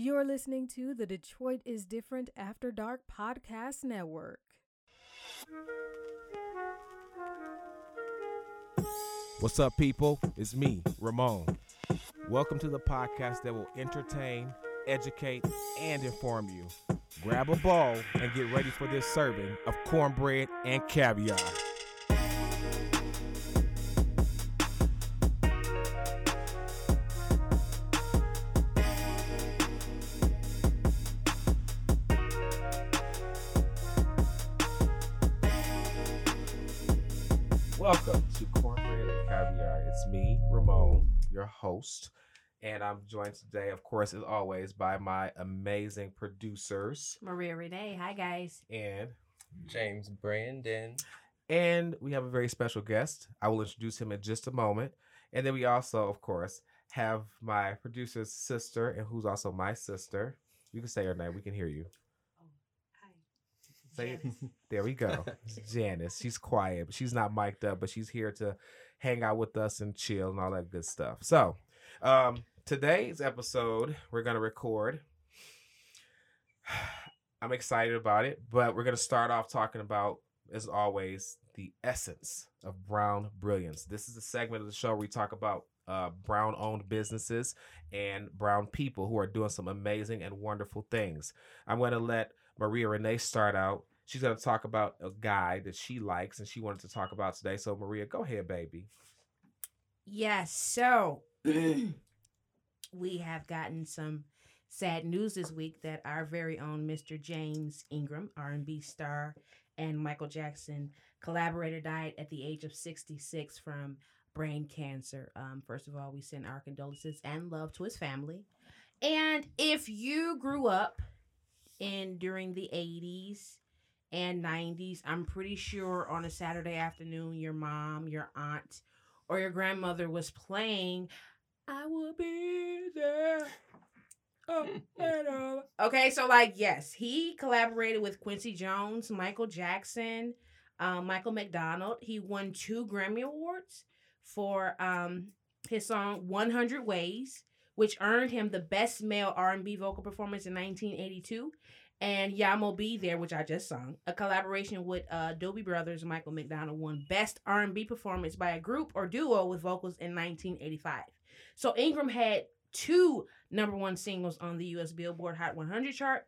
You're listening to the Detroit is Different After Dark Podcast Network. What's up, people? It's me, Ramon. Welcome to the podcast that will entertain, educate, and inform you. Grab a bowl and get ready for this serving of cornbread and caviar. Host, and I'm joined today, of course, as always, by my amazing producers Maria Renee. Hi, guys. and Jaymes Brandon. and we have a very special guest. I will introduce him in just a moment, and then we also, of course, have my producer's sister, and who's also my sister. You can say her name. We can hear you. Oh, say it. There we go. Janice. She's quiet, but she's not mic'd up, but she's here to hang out with us and chill and all that good stuff. So, um, today's episode, we're gonna record. I'm excited about it, but we're gonna start off talking about, as always, the essence of brown brilliance. This is a segment of the show where we talk about uh, brown owned businesses and brown people who are doing some amazing and wonderful things. I'm going to let Maria Renee start out. She's going to talk about a guy that she likes and she wanted to talk about today. So, Maria, go ahead, baby. Yes. So we have gotten some sad news this week that our very own Mr. James Ingram, R&B star and Michael Jackson collaborator, died at the age of 66 from brain cancer. Um, first of all, we send our condolences and love to his family. And if you grew up in during the 80s and 90s, I'm pretty sure on a Saturday afternoon, your mom, your aunt, or your grandmother was playing, I will be there. Oh. Okay, so like, yes, he collaborated with Quincy Jones, Michael Jackson, um, Michael McDonald. He won two Grammy Awards for um, his song 100 Ways, which earned him the Best Male R&B Vocal Performance in 1982 and Yah Mo B There, which I just sung, a collaboration with uh, Doobie Brothers. Michael McDonald won Best R&B Performance by a group or duo with vocals in 1985. So Ingram had two number one singles on the U.S. Billboard Hot 100 chart,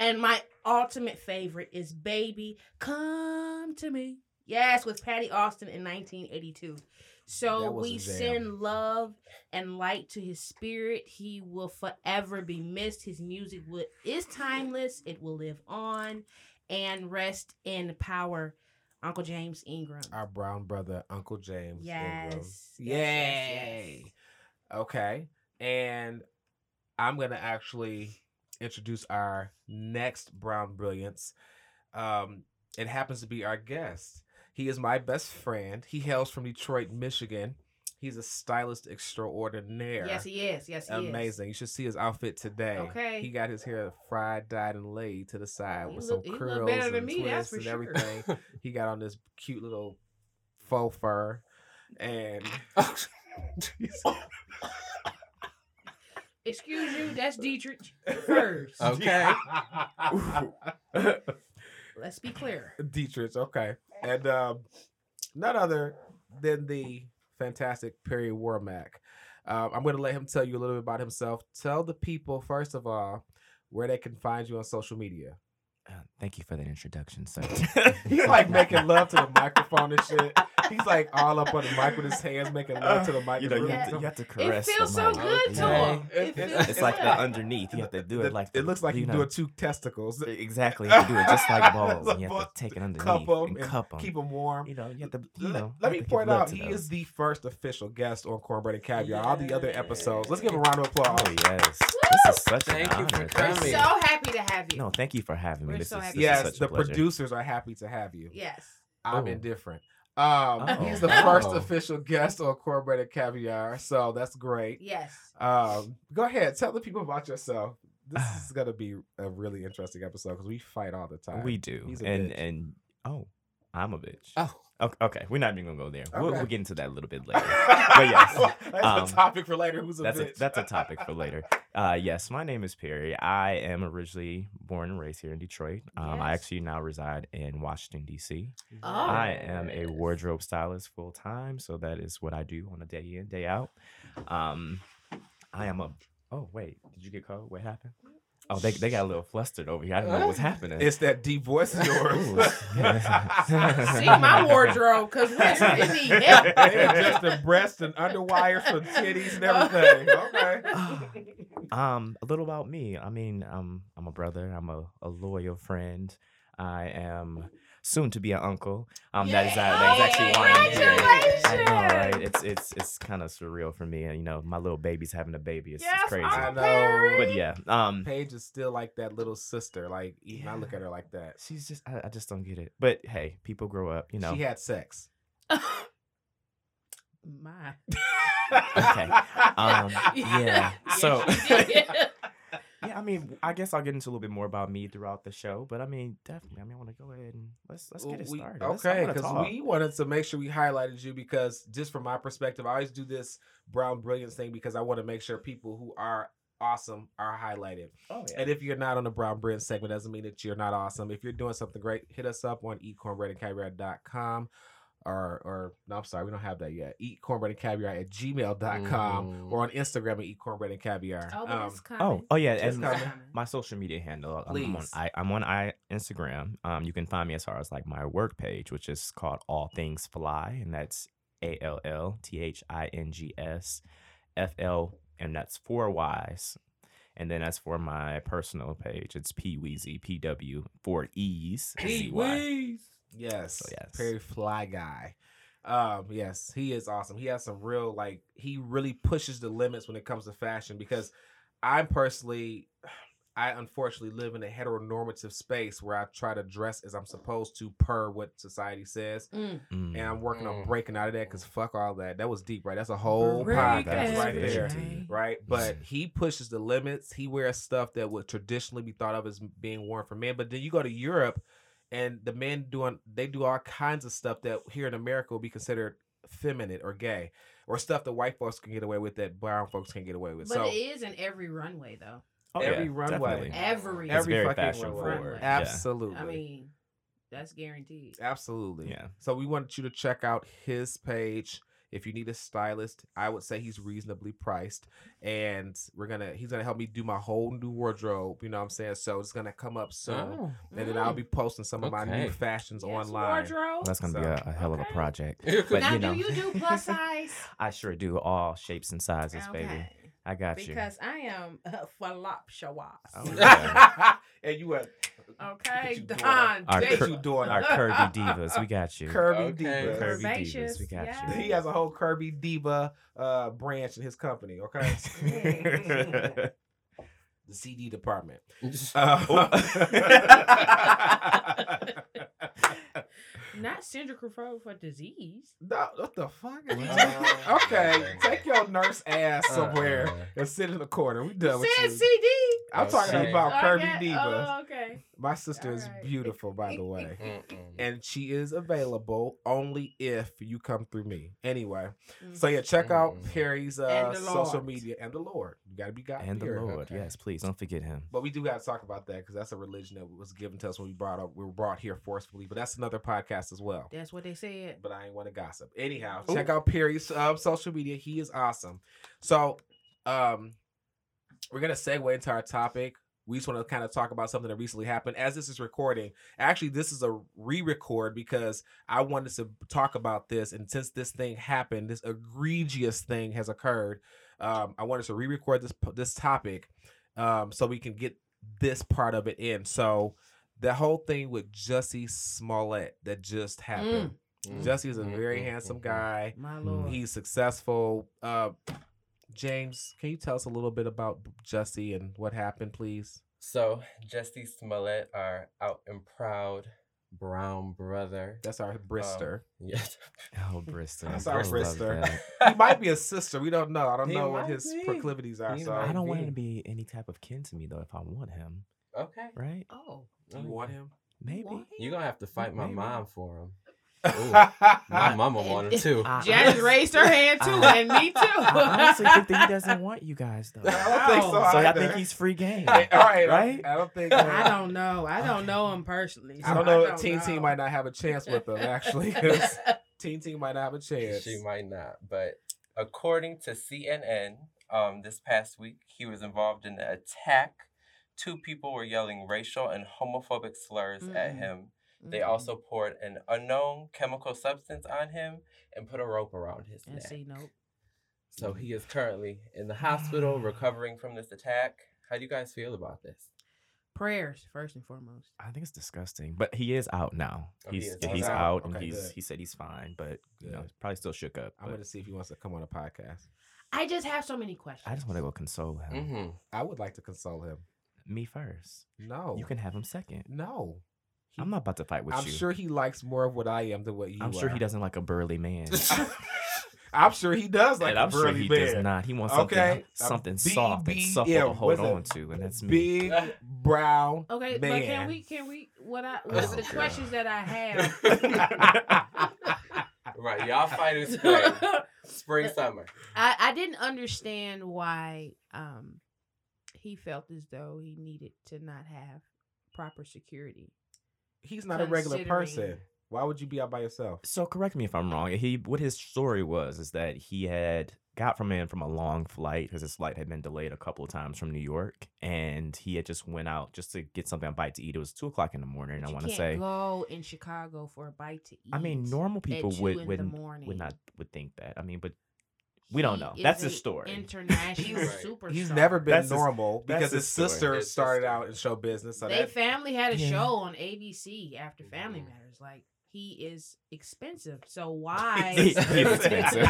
and my ultimate favorite is "Baby Come to Me." Yes, with Patti Austin in 1982. So we send love and light to his spirit. He will forever be missed. His music will, is timeless. It will live on and rest in power. Uncle James Ingram. Our brown brother, Uncle James. Ingram. Yes. Yes, yes, yes. Okay. And I'm going to actually introduce our next brown brilliance. Um, it happens to be our guest. He is my best friend. He hails from Detroit, Michigan. He's a stylist extraordinaire. Yes, he is. Yes, he is. Amazing. You should see his outfit today. Okay. He got his hair fried, dyed, and laid to the side He with look- some curls and me, twists and sure. everything. he got on this cute little faux fur and Excuse you, that's Dietrich first. Okay. Let's be clear. Dietrich, okay. And um, none other than the fantastic Perry Warmack. Um, I'm going to let him tell you a little bit about himself. Tell the people, first of all, where they can find you on social media. Uh, thank you for that introduction, sir. He's like making love to the microphone and shit. He's like all up on the mic with his hands, making love to the mic. you know, you have to, you have to It feels the so mic. good to Okay. him. It It- feels it's It's like good. the underneath. You have to do it like. it looks like you you're know, doing two testicles. Exactly. You have to do it just like balls. and you have to take it underneath 'em and and cup them. keep them warm. You know, you have to. You Let- know. let you me point out he those. is the first official guest on Cornbread and Caviar. All the other episodes. Let's give him a round of oh, applause. Oh yes, this is such Thank an you for honor. We're coming. Thank you. so happy to have you. No, thank you for having me. We're This so is, happy. this yes, is such the a pleasure. producers are happy to have you. Yes. I'm Oh. indifferent. Um, Oh. he's the first Oh. official guest on Cornbread and Caviar, so that's great. Yes. Um, go ahead, tell the people about yourself. This is gonna be a really interesting episode because we fight all the time. We do, He's a and bitch. and oh, I'm a bitch. Oh, Okay, okay, we're not even gonna go there. We'll, we'll get into that a little bit later. but yes, that's um, a topic for later. Who's a that's a, bitch? that's a topic for later. Uh, yes, my name is Perry. I am originally born and raised here in Detroit. Um, I actually now reside in Washington D.C. Oh. I am a wardrobe stylist full time, so that is what I do on a day in day out. Um, I am a. Oh wait, did you get called? What happened? Oh, they they got a little flustered over here. I didn't know what was happening. It's that deep voice of yours. See my wardrobe, cause we need help. It's just the breast and underwires for titties and everything. Okay. um, a little about me. I mean, um, I'm a brother. I'm a, a loyal friend. I am soon to be an uncle. Um, that is uh, that is actually why I'm here. I know, right? It's it's it's kind of surreal for me. And you know, my little baby's having a baby. It's, Yes, it's crazy. I know. But yeah, um, Paige is still like that little sister. Like even I look at her like that. she's just I, I just don't get it. But hey, people grow up. You know. She had sex. My. Okay. Um, yeah. So. Yeah, I mean, I guess I'll get into a little bit more about me throughout the show, but I mean, definitely, I mean, I want to go ahead and let's let's get it We- started. Okay, because we wanted to make sure we highlighted you because just from my perspective, I always do this brown brilliance thing because I want to make sure people who are awesome are highlighted. Oh yeah. And if you're not on the brown brilliance segment, doesn't mean that you're not awesome. If you're doing something great, hit us up on eatcornbreadandcaviar.com or or no, I'm sorry, we don't have that yet. Eat cornbread and caviar at gmail.com Mm. or on Instagram at eat cornbread and caviar. Oh, Um. Oh, oh yeah, It's and coming. my social media handle. I'm- I'm on Please. I, I'm on I Instagram. Um, you can find me as far as like my work page, which is called All Things Fly, and that's A L L T H I N G S F L, and that's four Y's. And then as for my personal page, it's P Weezy P W four E's. Pee Z Y. Wees. Yes. So, yes. Perry Fly Guy. Um, yes, he is awesome. He has some real like he really pushes the limits when it comes to fashion because I'm personally I unfortunately live in a heteronormative space where I try to dress as I'm supposed to per what society says. Mm. Mm. And I'm working on Mm. breaking out of that because fuck all that. That was deep, right? That's a whole Break podcast That's right there deep. right? But he pushes the limits. He wears stuff that would traditionally be thought of as being worn for men. But then you go to Europe, and the men doing they do all kinds of stuff that here in America will be considered feminine or gay, or stuff that white folks can get away with that brown folks can't get away with. But so it is in every runway, though. Oh, every yeah, runway. definitely. Every. It's every very fucking fashion runway. forward. Yeah. absolutely, I mean, that's guaranteed. absolutely, Yeah. So we wanted you to check out his page. If you need a stylist, I would say he's reasonably priced, and we're gonna he's gonna help me do my whole new wardrobe. You know what I'm saying? So it's gonna come up soon. Oh. and then I'll be posting some of my new fashions Mm. Yes, online. Wardrobe. That's gonna be a, a hell of a project. But now, you know. do you do plus size? I sure do all shapes and sizes, baby. I got you. Because I am uh, voluptuous. Oh, yeah. and you were Okay, What you doing? Don. Our cur- you doing Our curvy divas, we got you. Kirby Okay. Diva. Curvy Curvaceous, divas, we got yeah. He has a whole Kirby Diva uh, branch in his company. Okay, the CD department. Uh, Not syndrome control for disease. no, what the fuck? Is he Wow. talking- okay, Okay. take your nurse ass uh-uh. somewhere Uh-uh. and sit in the corner. We done with Said you. CD. I'm talking about Kirby Okay, Diva. Oh, okay. My sister is Alright. beautiful, by the way. And she is available only if you come through me. Anyway, Mm. so yeah, check out. Perry's uh, social media and the Lord. You got to be God and the. Lord, okay. yes, please don't forget him. But we do got to talk about that because that's a religion that was given to us when we brought up we were brought here forcefully. But that's another podcast as well. That's what they said. But I ain't want to gossip. Anyhow, Ooh. check out Perry's uh, social media. He is awesome. So, um, we're gonna segue into our topic. We just want to kind of talk about something that recently happened. As this is recording, actually, this is a re-record because I wanted to talk about this, and since this thing happened, this egregious thing has occurred. Um, I wanted to re-record this this topic, um, so we can get this part of it in. So, the whole thing with Jussie Smollett that just happened. Mm. Jussie is a Mm, very mm, handsome mm, mm. Mm. guy. My Mm. lord. He's successful. Uh, Jaymes, can you tell us a little bit about Jussie and what happened, please? So, Jussie Smollett, our out and proud brown brother. That's our um, Brister. Yes. Oh, Bristol. That's our Brister. that. he might be a sister. We don't know. I don't He know what his be. proclivities are. He so, I don't want him to be any type of kin to me though. If I want him, Okay. right? oh. you want him? Maybe. You're going to have to fight my mom for him. My mama wanted him too. I- raised her hand too, I- and me too. I honestly think that he doesn't want you guys though. I don't think so. Wow. So I think he's free game. All right, right? I don't think. I don't know. I don't know him personally. I don't know. don't Teen know. Teen might not have a chance with them actually. Teen Teen might not have a chance. She might not, but according to CNN, um, this past week he was involved in an attack. Two people were yelling racial and homophobic slurs at Mm-mm. Him. They also poured an unknown chemical substance on him and put a rope around his And neck. see, nope. So he is currently in the hospital recovering from this attack. How do you guys feel about this? Prayers first and foremost. I think it's disgusting, but he is out now. Oh, he He's is out. he's He's out. out, and he's good. he said he's fine, but you know he's probably still shook up. I'm but gonna see if he wants to come on a podcast. I just have so many questions. I just want to go console him. Mm-hmm. I would like to console him. Me first. No, You can have him second. No, He- I'm not about to fight with you. I'm sure he likes more of what I am than what you. Are. I'm sure he doesn't like a burly man. I'm sure he does like and a I'm sure burly he man. does not. He wants something Okay, a something big, soft and big- supple yeah, to hold what's that? on to, and that's me. Big brown. Okay, man. but can we can we what I what Oh, the God. questions that I have Right, y'all fight in spring, spring, summer. I, I didn't understand why um he felt as though he needed to not have proper security. He's not a regular person. Why would you be out by yourself? So correct me if I'm wrong. He what his story was is that he had got from in from a long flight because his flight had been delayed a couple of times from New York, and he had just went out just to get something a bite to eat. It was two o'clock in the morning. But I want to say. go in Chicago for a bite to eat. I mean, normal people would would would not would think that. I mean, but we don't know. That's his story. International Right. superstar. He's never been That's his- normal that's because his his story. sister His started sister. out in show business. So they that family had a Yeah. show on ABC after Family Mhm. Matters. Like he is expensive, so why? He's expensive.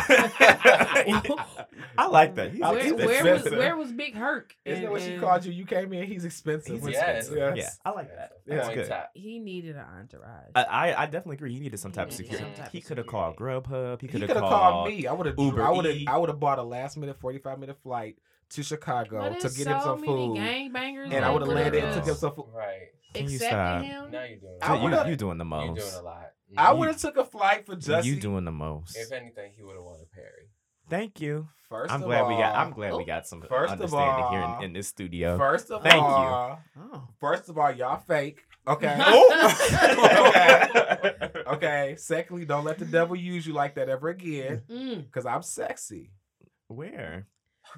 I like that. He's where, he's where was expensive. where was Big Herc? Isn't that what she called you? You came in. He's expensive. He's expensive. Yes. Yeah, I like that. Yeah. That's Point good. top. He needed an entourage. I, I I definitely agree. He needed some type of security. type he could have called Grubhub. He He could have called, called me. I would have. Uber I would have. Eats. I would have bought a last minute, forty five minute flight to Chicago to there's get him some many food, gangbangers and I would have would've landed and took him just some food. Right. Can you stop? him. Now you're doing. I you, lot. would've- you doing the most. You're most. doing a lot. I You- would have took a flight for Jussie. You doing the most. If anything, he would have wanted Perry. Thank you. First I'm of glad all, we got. I'm glad Oh. we got some First of understanding here all- in, in this studio. First of Thank you. all, Oh. First of all, y'all fake. Okay. Oh. okay. Secondly, don't let the devil use you like that ever again. Mm. Cause I'm sexy, Where?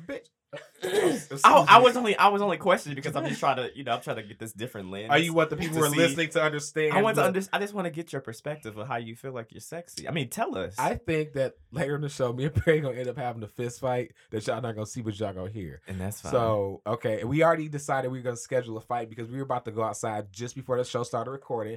bitch. Oh, I was only I was only questioning because I'm just trying to you know I'm trying to get this different lens. Are you what the people who are see- listening to understand? I want to under, I just want to get your perspective of how you feel like you're sexy. I mean, tell us. I think that later in the show, me and Perry gonna end up having a fist fight that y'all not gonna see, but y'all gonna hear. and that's fine. So okay, we already decided we are gonna schedule a fight because we were about to go outside just before the show started recording.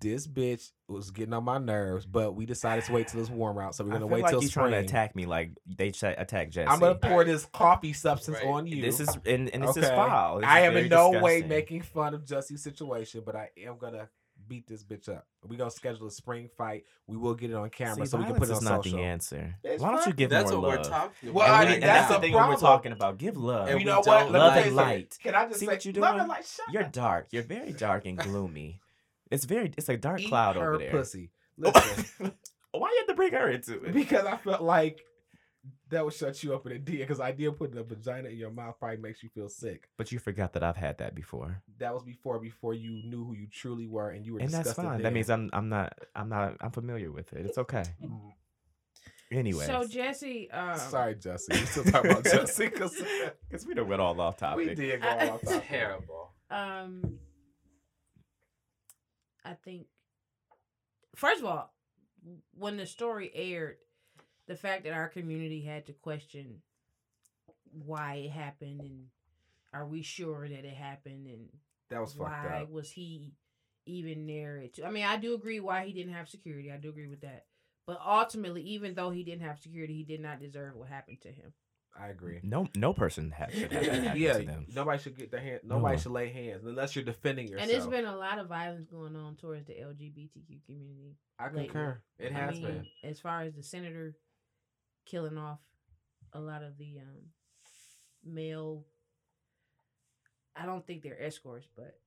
This bitch was getting on my nerves, but we decided to wait till it's warm out, so we're gonna wait like till spring. trying to attack me like they ch- attack Jussie. I'm gonna pour this coffee substance Right. on you. This is and, and this is foul. This I is am in no way making fun of Jussie's situation, but I am gonna beat this bitch up. We're gonna schedule a spring fight. We will get it on camera See, so we can put violence it is on not social. the answer. It's Why don't you give That's more what love? we're talking about. Well, and I mean, and that's that's the the thing when we're talking about. Give love. And you know what? don't- Let me Love and you light. Can I just See say, what you're love doing? and light? Shut You're dark. You're very dark and gloomy. It's very. It's a dark Eat cloud her over there. pussy. Listen, Why you have to bring her into it? because I felt like that would shut you up in a D. Because idea of putting a vagina in your mouth probably makes you feel sick. But you forgot that I've had that before, That was before before you knew who you truly were, and you were and that's fine. then. That means I'm. I'm not. I'm not. I'm familiar with it. It's okay. Anyway, So Jussie, um, Sorry, Jussie. We still talking about Jussie because because we done went all off topic. we did go I- all off topic. Terrible. Um, I think first of all, when the story aired, the fact that our community had to question why it happened and are we sure that it happened and That was fucked why up. was he even there? It I mean, I do agree why he didn't have security. I do agree with that. But ultimately, even though he didn't have security, he did not deserve what happened to him. I agree. No, no person ha- should have that happen yeah, to them. nobody should get their hand. Nobody No. should lay hands unless you're defending yourself. And there's been a lot of violence going on towards the LGBTQ community. I lately. concur. It I has mean, been. As far as the senator killing off a lot of the um, male, I don't think they're escorts, but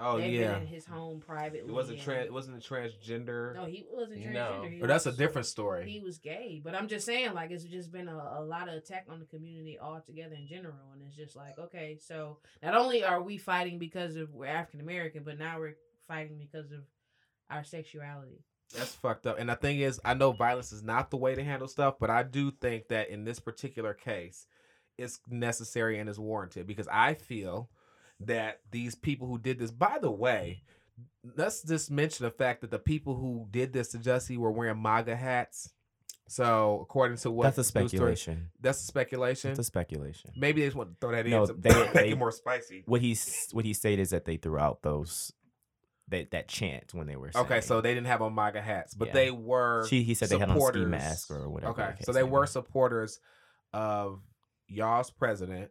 Oh yeah. in his home privately. It wasn't trans. It wasn't a transgender. No, he wasn't No. transgender. He Or that's a different story. He was gay, but I'm just saying, like, it's just been a, a lot of attack on the community altogether in general, and it's just like, okay, so not only are we fighting because of we're African American, but now we're fighting because of our sexuality. That's fucked up. And the thing is, I know violence is not the way to handle stuff, but I do think that in this particular case, it's necessary and is warranted because I feel that these people who did this, by the way, let's just mention the fact that the people who did this to Jussie were wearing MAGA hats. So according to what That's a news story- speculation. that's a speculation. That's a speculation. Maybe they just want to throw that No, in to they- make they- it more spicy. What he's what he stated is that they threw out those that that chant when they were Okay, so they didn't have on MAGA hats, but Yeah. they were. she he said they had on ski supporters- mask or whatever. the Okay, case so they may were be. supporters of y'all's president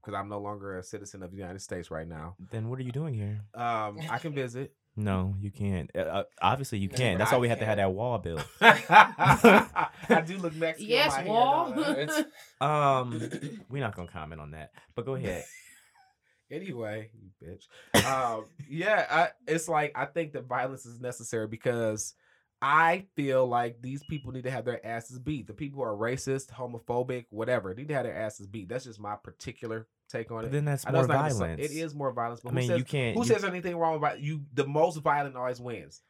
because I'm no longer a citizen of the United States right now. Then what are you doing here? Um, I can visit. No, you can't. Uh, Uh, obviously, you Yeah, can't. That's I why we have to have that wall built. I do look Mexican. Yes, on my wall. hair, don't I? It's- Um, we're not gonna comment on that. But go ahead. anyway, you bitch. Um, yeah, I, it's like I think that violence is necessary because I feel like these people need to have their asses beat. The people who are racist, homophobic, whatever, need to have their asses beat. That's just my particular take on But it. then that's more violence. It is more violence. But I who mean, says, you can't. who you- says anything wrong about you? The most violent always wins.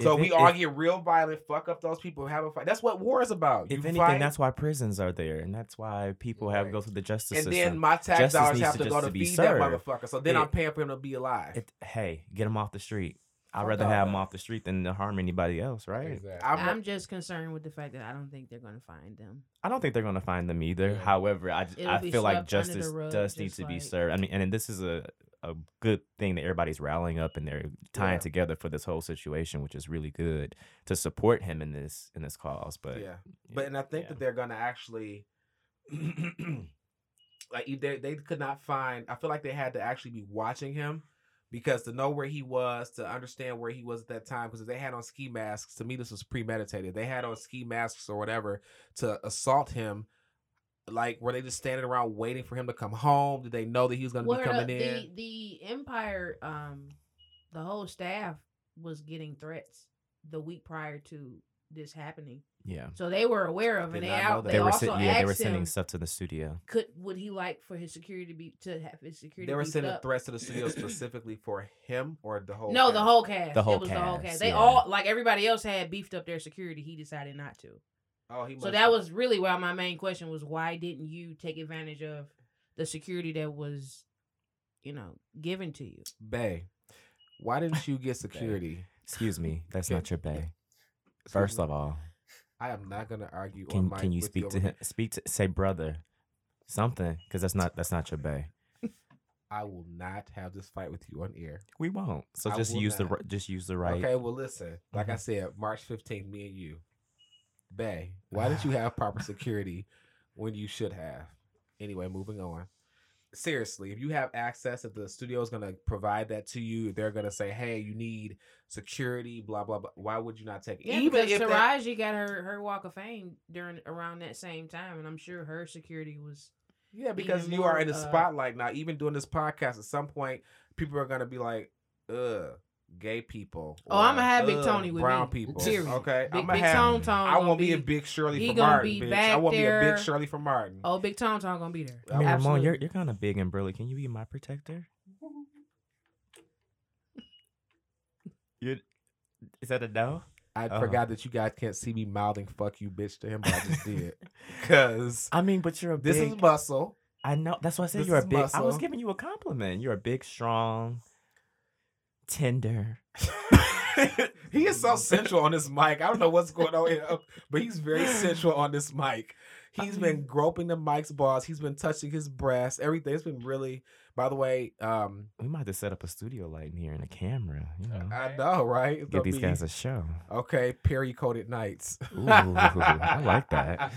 So if we it- all if- get real violent, fuck up those people, have a fight. That's what war is about. If you anything, fight, that's why prisons are there, and that's why people have to go through the justice and system. then my tax Justice dollars have to to, go to to feed served. that motherfucker. So then It- I'm paying for him to be alive. It, hey, get them off the street. I'd Fuck rather all have them that. off the street than to harm anybody else, right? Exactly. I'm, I'm just concerned with the fact that I don't think they're going to find them. I don't think they're gonna find them either. Yeah. However, I, j- It'll I feel like swept under the justice rug, does need just to be served. I mean, and this is a a good thing that everybody's rallying up and they're tying Yeah. together for this whole situation, which is really good to support him in this in this cause. But yeah. But and I think yeah. that they're gonna actually like they they could not find. I feel like they had to actually be watching him because to know where he was, to understand where he was at that time, because if they had on ski masks, to me this was premeditated. They had on ski masks or whatever to assault him. Like were they just standing around waiting for him to come home? Did they know that he was gonna Well, be coming the, in? the the Empire, um, the whole staff was getting threats the week prior to this happening, yeah, so they were aware of, it. and they out. They, they were also sen- yeah they were sending him, stuff to the studio. could would he like for his security to be to have his security? They were sending up? threats to the studio specifically for him or the whole. No, the whole cast. The whole it was the whole cast, cast. They yeah. all like everybody else had beefed up their security. He decided not to. Oh, he So that have- was really why my main question was why didn't you take advantage of the security that was, you know, given to you? Bay. Why didn't you get security? Excuse me, that's Okay. not your bay. First of all, I am not gonna argue. can on mic can you with speak to him? Speak to say brother, something, because that's not that's not your bay. I will not have this fight with you on air. We won't. So I just use the not. ri- just use the right. Okay, well listen. Like I Mhm. said, March fifteenth, me and you. Bay, why didn't you have proper security when you should have? Anyway, moving on. Seriously, if you have access, if the studio is gonna provide that to you, they're gonna say, "Hey, you need security," blah blah blah. Why would you not take it? Yeah, Even because if that- got her her Walk of Fame during around that same time, and I'm sure her security was. Yeah, because you are in the uh, spotlight now. Even doing this podcast, at some point, people are gonna be like, "Ugh, gay people." Oh, I'ma have Big Tony with brown me, people. period. Okay, Big, I'm Big have. Tone Tone. I gonna won't be, a big Shirley he for gonna Martin. be bitch. I back won't be a big Shirley for Martin. Oh, Big Tone Tone gonna be there. I mean, Ramon, you're you're kind of big and burly. Can you be my protector? you is that a no? I Uh-huh. forgot that you guys can't see me mouthing "fuck you, bitch" to him, but I just did because I mean, but you're a this big. is muscle. I know. That's why I said this you're a is big. I was giving you a compliment. You're a big, strong, tender. he is so sensual on this mic. I don't know what's going on with him, but he's very sensual on this mic. He's been groping the mic's balls. He's been touching his breast. Everything. It's been really. By the way, um, We might have set up a studio light in here and a camera. You know, I know, right? It's give these be- guys a show. okay. Perry coated nights. Ooh, I like that.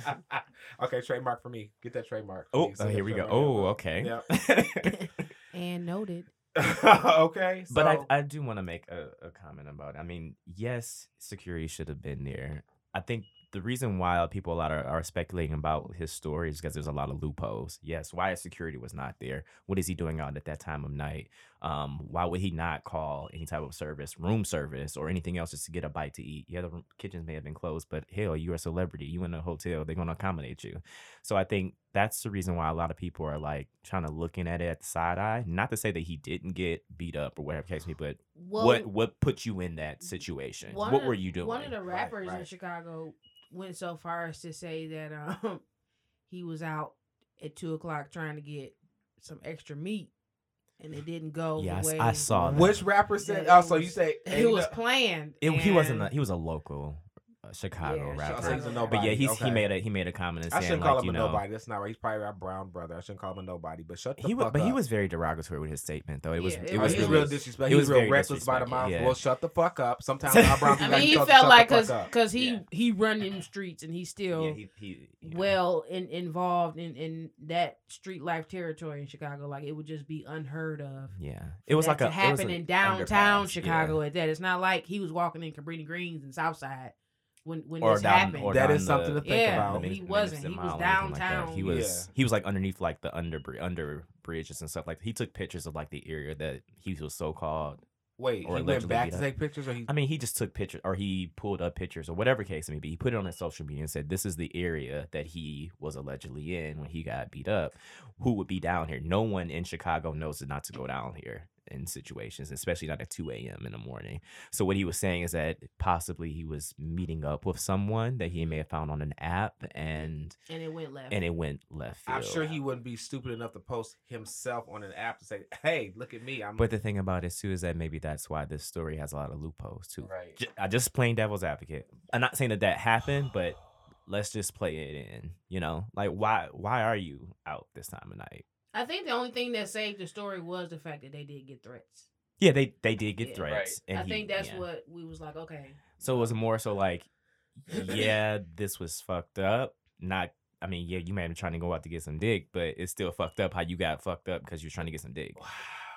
okay, trademark for me. Get that trademark. Oh, please. oh, here we go. trademark Oh, info. okay. And noted. Okay. But I, I do want to make a, a comment about it. I mean, yes, security should have been there. I think the reason why people a lot are, are speculating about his story is because there's a lot of loopholes. Yes, why his security was not there? What is he doing out at that time of night? Um, why would he not call any type of service, room service, or anything else just to get a bite to eat? Yeah, the room- kitchens may have been closed, but hell, you're a celebrity. You in a hotel, they're gonna accommodate you. So I think that's the reason why a lot of people are like trying to looking at it at the side eye. Not to say that he didn't get beat up or whatever case may, be, but Well, what what put you in that situation? What of- were you doing? One of the rappers in right. Chicago went so far as to say that um he was out at two o'clock trying to get some extra meat, and it didn't go. Yes, the way I saw that. Which rapper said? that Oh, so you say It was planned. It, he wasn't. A, he was a local Chicago Yeah, rapper. So Chicago. But yeah, he's, okay. he made a he made a comment and I saying shouldn't call like him you a know nobody. That's not right. He's probably our brown brother. I shouldn't call him a nobody. But shut the he was, fuck but up. he was very derogatory with his statement though. It was Yeah, it, it was really, real disrespectful. He was was real very reckless about a mouth. yeah. Well, shut the fuck up. Sometimes our brown I people mean, gotta he felt like because because he Yeah. he run in the streets and he's still yeah, he, he, well in, involved in in that street life territory in Chicago. Like it would just be unheard of. yeah, it was like to a it was happen in downtown Chicago at that. It's not like he was walking in Cabrini Greens and Southside when when Or this down, happened. or That something the- to think Yeah, about. he wasn't. He was Mile or anything like downtown. He was Yeah. he was like underneath like the under under bridges and stuff like. He took pictures of like the area that he was so called Wait, or he went back to take pictures, or he? I mean, he just took pictures or he pulled up pictures or whatever case it may be. He put it on his social media and said, This is the area that he was allegedly in when he got beat up. Who would be down here? No one in Chicago knows not to go down here in situations, especially not at 2 a.m. in the morning. So, what he was saying is that possibly he was meeting up with someone that he may have found on an app and and it went left. and it went left field. I'm sure he wouldn't be stupid enough to post himself on an app to say, "Hey, look at me." I'm. But the thing about it too is that maybe that's why this story has a lot of loopholes too. Right. J- I just plain devil's advocate. I'm not saying that that happened, but let's just play it in. You know, like why why are you out this time of night? I think the only thing that saved the story was the fact that they did get threats. Yeah, they they did get Yeah. threats, and I he- think that's yeah. what we was like. Okay, So it was more so like, yeah, this was fucked up. Not, I mean, yeah, you may have been trying to go out to get some dick, but it's still fucked up how you got fucked up because you're trying to get some dick. Wow.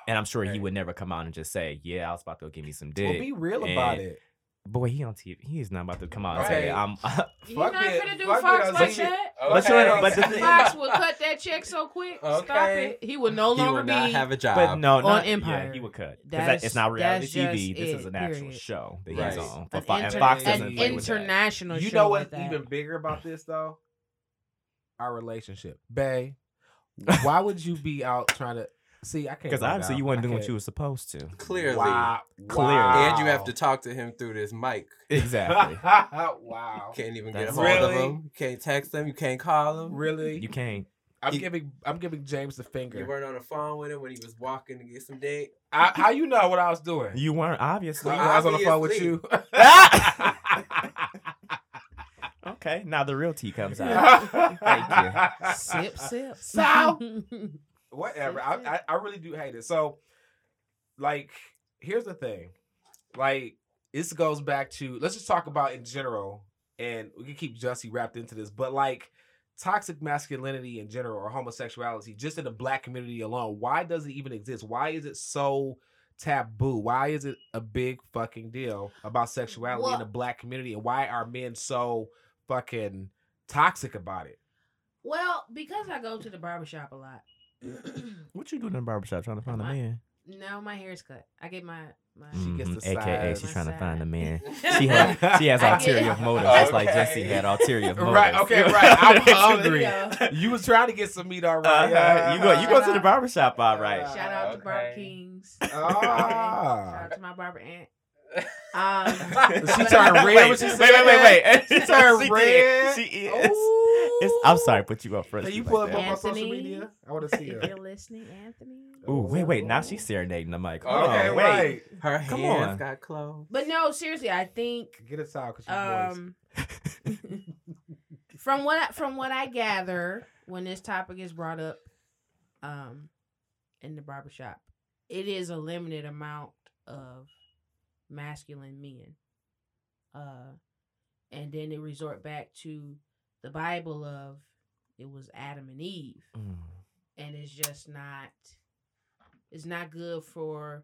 And I'm sure he would never come out and just say, "Yeah, I was about to go give me some dick." well, be real about it. Boy, he on TV. He is not about to come out and Okay. say, "I'm." you're Fuck not it. gonna do Fuck Fox I like was- that. But you- Okay. but the thing- Fox would cut that check so quick. Stop Okay. it. He would no He longer would not be. have a job. But no, on not Empire. Yeah, he would cut. 'Cause that, That's- it's not reality that's TV. just This is it, an actual period. show that Right. he's on. For an, Fo- and inter- Fox an doesn't play with that. international You show know with what's that. even bigger about this though? Our relationship, Bay. Why would you be out trying to see? I can't. Because obviously down. you weren't I doing what can't. you were supposed to. Clearly. Wow. Clearly. And you have to talk to him through this mic. Exactly. wow. Can't even get a That's- hold of him. You can't text him. You can't call him. Really? you can't. I'm He- giving. I'm giving Jaymes the finger. You weren't on the phone with him when he was walking to get some dick. I, how you know what I was doing? You weren't obviously. I, I was on the phone with you. okay, now the real tea comes out. Thank you. Sip, sip. So- Whatever. I, I I really do hate it. So, like, here's the thing. Like, this goes back to let's just talk about in general, and we can keep Jussie wrapped into this, but like toxic masculinity in general or homosexuality, just in the black community alone, why does it even exist? Why is it so taboo? Why is it a big fucking deal about sexuality in the black community? And why are men so fucking toxic about it? well, because I go to the barbershop a lot. what you doing in the barbershop trying to find a man? no, my hair's cut. I get my my. She gets Mhm, the AKA size. she's My trying to find a man. She had she has ulterior motives, just like Jussie had ulterior motives. Right, okay, right. I'm There you hungry. You was trying to get some meat, all Uh-huh. right? You go you go to the out- barbershop, all right. Shout out to Barber Okay. Kings. Ah. Shout out to my barber aunt. Um, She turned red Wait, when she wait, wait, wait, wait. She turned She red. did. She is. It's, I'm sorry, to put you up first. Can you like up that. on my social media? I want to see If her. you're listening, Anthony. Ooh, wait, wait. Now she's serenading the mic. Hold Okay, on, wait. right. Her Come hands on. got closed. But no, seriously, I think Get us out because she's moist. um, from what I, from what I gather when this topic is brought up um in the barbershop, it is a limited amount of masculine men. Uh and then they resort back to the Bible of it was Adam and Eve. Mm. And it's just not it's not good for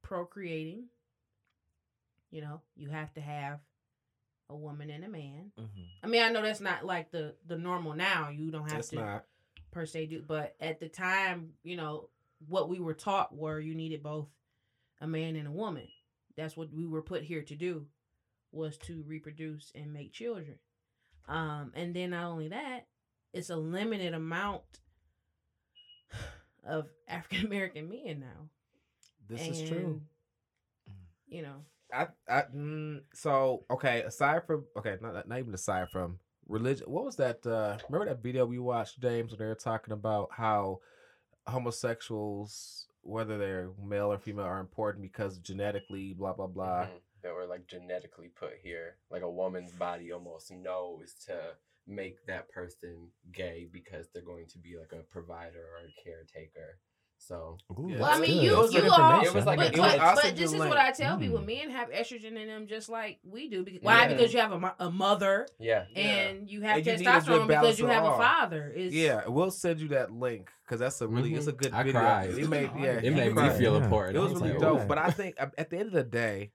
procreating. You know, you have to have a woman and a man. Mhm. I mean, I know that's not like the the normal now. You don't have It's to not. per se do, but at the time, you know, what we were taught were you needed both a man and a woman. That's what we were put here to do, was to reproduce and make children. Um, and then not only that, it's a limited amount of African American men now. This is true. You know, I, I mm, so okay. Aside from okay, not not even aside from religion. What was that? uh Remember that video we watched, Jaymes, where they were talking about how homosexuals, whether they're male or female, are important because genetically, blah blah blah. Mhm. That were like genetically put here. Like a woman's body almost knows to make that person gay because they're going to be like a provider or a caretaker. So Ooh, Yeah. Well, I mean, good. you- That's you good all- It was like but, a- it but, I'll but this is link. what I tell people: Mm. men have estrogen in them just like we do. Because, why? Yeah. Because you have a, a mother yeah. and you have And a testosterone balance because you have all. a father. It's, Yeah, we'll send you that link because that's a really it's a good I video. cried. It made yeah, it made me feel Yeah. important. It I was really like, dope. "Ooh." But I think at at the end of the day,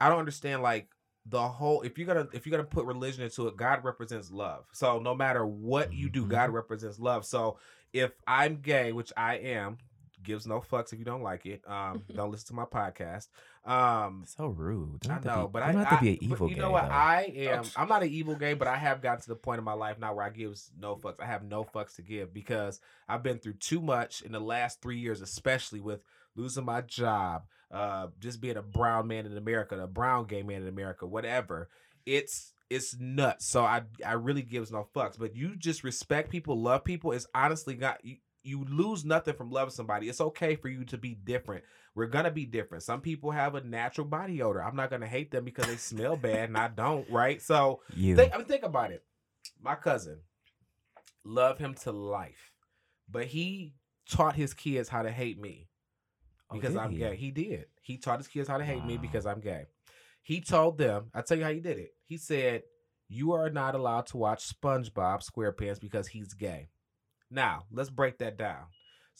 I don't understand like the whole if you're gonna if you're gonna put religion into it, God represents love. So no matter what you do, God represents love. So if I'm gay, which I am, gives no fucks if you don't like it. Um, don't listen to my podcast. Um, So rude. Don't I know, be, but I have to be an evil you know what? though. I am. I'm not an evil gay, but I have gotten to the point in my life now where I gives no fucks. I have no fucks to give because I've been through too much in the last three years, especially with losing my job, uh, just being a brown man in America, a brown gay man in America, whatever. It's it's nuts. So I I really gives no fucks. But you just respect people, love people. It's honestly not you. You lose nothing from loving somebody. It's okay for you to be different. We're gonna be different. Some people have a natural body odor. I'm not gonna hate them because they smell bad and I don't, right? So you. think, I mean, think about it. My cousin, love him to life, but he taught his kids how to hate me because did I'm he? gay. He did. He taught his kids how to hate me because I'm gay. He told them, I tell you how he did it. He said, You are not allowed to watch SpongeBob SquarePants because he's gay. Now, let's break that down.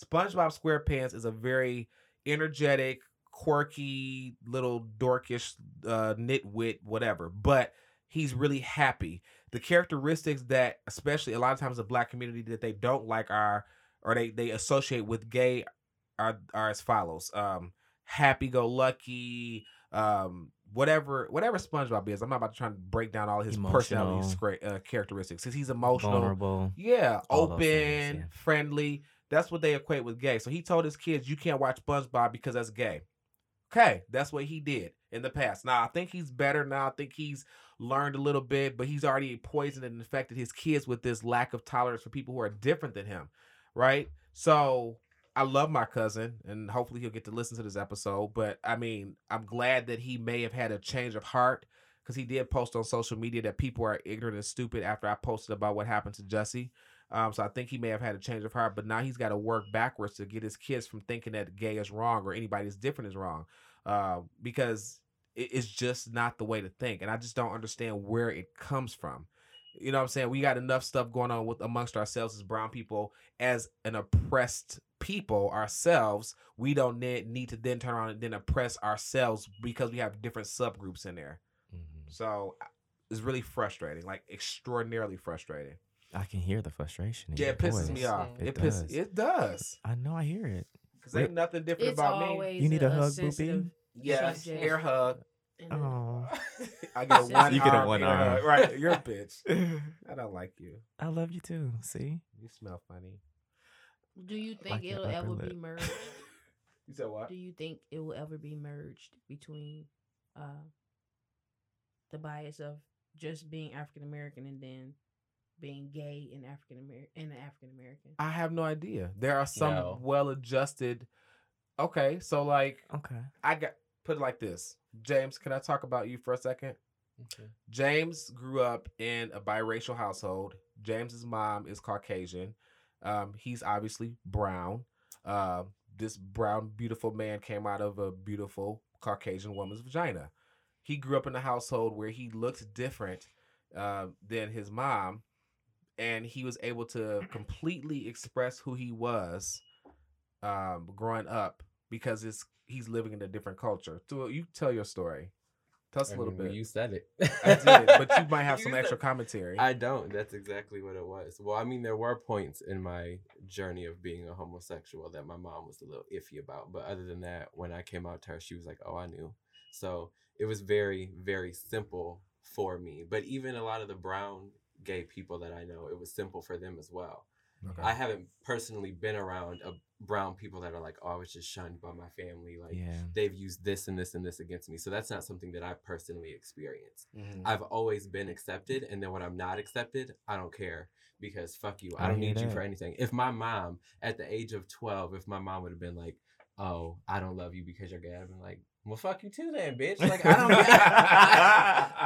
SpongeBob SquarePants is a very energetic, quirky, little dorkish uh, nitwit, whatever, but he's really happy. The characteristics that, especially a lot of times the black community, that they don't like are, or they, they associate with gay are, are as follows. Um, happy go lucky, um, whatever whatever SpongeBob is. I'm not about to try and break down all his personality Emotional. scra- uh, characteristics. Since he's emotional, vulnerable. yeah, open, things, yeah. friendly. That's what they equate with gay. So he told his kids, "You can't watch SpongeBob because that's gay." Okay, that's what he did in the past. Now I think he's better now. I think he's learned a little bit, but he's already poisoned and infected his kids with this lack of tolerance for people who are different than him, right? So I love my cousin, and hopefully he'll get to listen to this episode. But I mean, I'm glad that he may have had a change of heart because he did post on social media that people are ignorant and stupid after I posted about what happened to Jussie. Um, so I think he may have had a change of heart, but now he's got to work backwards to get his kids from thinking that gay is wrong or anybody that's different is wrong, uh, because it- it's just not the way to think, and I just don't understand where it comes from. You know what I'm saying? We got enough stuff going on with amongst ourselves as brown people, as an oppressed people ourselves. We don't ne- need to then turn around and then oppress ourselves because we have different subgroups in there. Mhm. So it's really frustrating, like extraordinarily frustrating. I can hear the frustration. Yeah, it pisses me off. It It, pisses. does. It does. I know. I hear it. Cause ain't nothing different It's about me. You need a hug, Boopy? Yes, subject. air hug. And- Oh, I get a one. You get a one air arm. Right, you're a bitch. I don't like you. I love you too. See, You smell funny. Do you think Like it'll upper ever be merged? You said what? Do you think it will ever be merged between uh, the bias of just being African American and then being gay and African American and African American? I have no idea. There are some No. well-adjusted. Okay, so like okay. I got put it like this. Jaymes, can I talk about you for a second? Okay. Jaymes grew up in a biracial household. Jaymes's mom is Caucasian. Um, he's obviously brown. Uh, this brown, beautiful man came out of a beautiful Caucasian woman's vagina. He grew up in a household where he looked different uh, than his mom, and he was able to completely express who he was um, growing up because it's he's living in a different culture. So you tell your story. Tell us I a little mean, bit. You said it. I did, but you might have You some extra commentary. I don't. That's exactly what it was. Well, I mean, there were points in my journey of being a homosexual that my mom was a little iffy about. But other than that, when I came out to her, she was like, oh, I knew. So it was very, very simple for me. But even a lot of the brown gay people that I know, it was simple for them as well. Okay. I haven't personally been around a brown people that are like, oh, I was just shunned by my family. Like, Yeah. they've used this and this and this against me. So that's not something that I personally experienced. Mhm. I've always been accepted, and then when I'm not accepted, I don't care because fuck you. I I don't need you for anything. If my mom, at the age of 12, if my mom would have been like, "Oh, I don't love you because you're gay," I'd been like, "Well, fuck you too, then, bitch." Like I don't,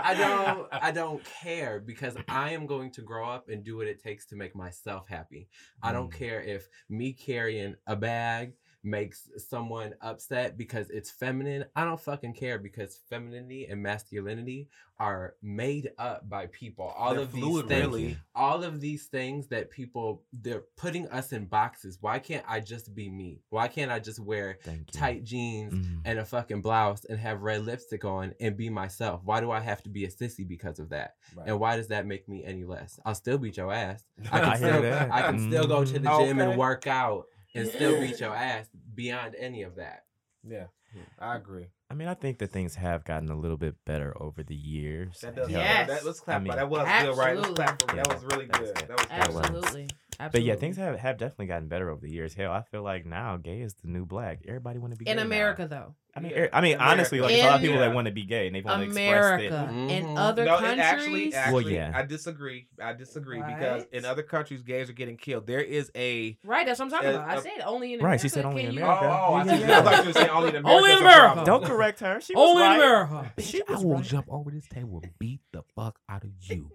I don't, I don't care because I am going to grow up and do what it takes to make myself happy. I don't Mm. care if me carrying a bag makes someone upset because it's feminine. I don't fucking care because femininity and masculinity are made up by people. All They're of fluid, these things, really. all of these things that people they're putting us in boxes. Why can't I just be me? Why can't I just wear tight jeans Mm. and a fucking blouse and have red lipstick on and be myself? Why do I have to be a sissy because of that? Right. And why does that make me any less? I'll still beat your ass. I can I still. I can still go to the gym Okay. and work out and still beat your ass beyond any of that. yeah, hmm. I agree. I mean, I think that things have gotten a little bit better over the years. That does. Yeah. Yes. That, let's clap. I mean- that was good, right? Let's clap for Absolutely. That was really good. good. That was That good. Was- Absolutely. But yeah, things have, have definitely gotten better over the years. Hell, I feel like now gay is the new black. Everybody want to be in gay now. America though. I mean, Yeah, er- I mean, America. honestly, like there's a lot of people In that want to be gay and they want to express it. in Mhm. other no, countries. actually, actually, Well, yeah. I disagree. I disagree because in other countries, gays are getting killed. There is a right, that's what I'm talking Uh, about. I said only in America. Right, she said only in can you- America. Oh, oh, I, Yeah, I thought you were saying only in America. Only in America. problem. Don't correct her. She was Only in. America. She I will right. jump over this table and beat the fuck out of you.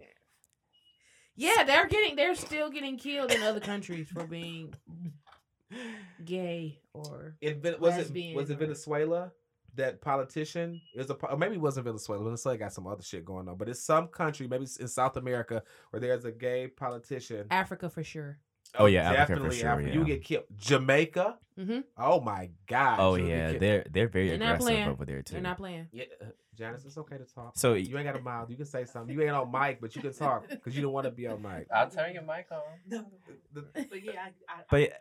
Yeah, they're getting they're still getting killed in other countries for being gay or Ven- was it was it Venezuela? That politician it was a or maybe it wasn't Venezuela. Venezuela got some other shit going on, but it's some country, maybe it's in South America, where there's a gay politician. Africa for sure. Oh, yeah, Africa for definitely sure, Africa. You get killed. Jamaica. Mhm. Oh my god. Oh yeah, they're they're very They're not aggressive over there too. They're not playing. Yeah, uh, Janice, it's okay to talk. So You ain't got a mouth. You can say something. You ain't on mic, but you can talk because you don't want to be on mic. I'll turn your mic on. The- But yeah, I, I, But-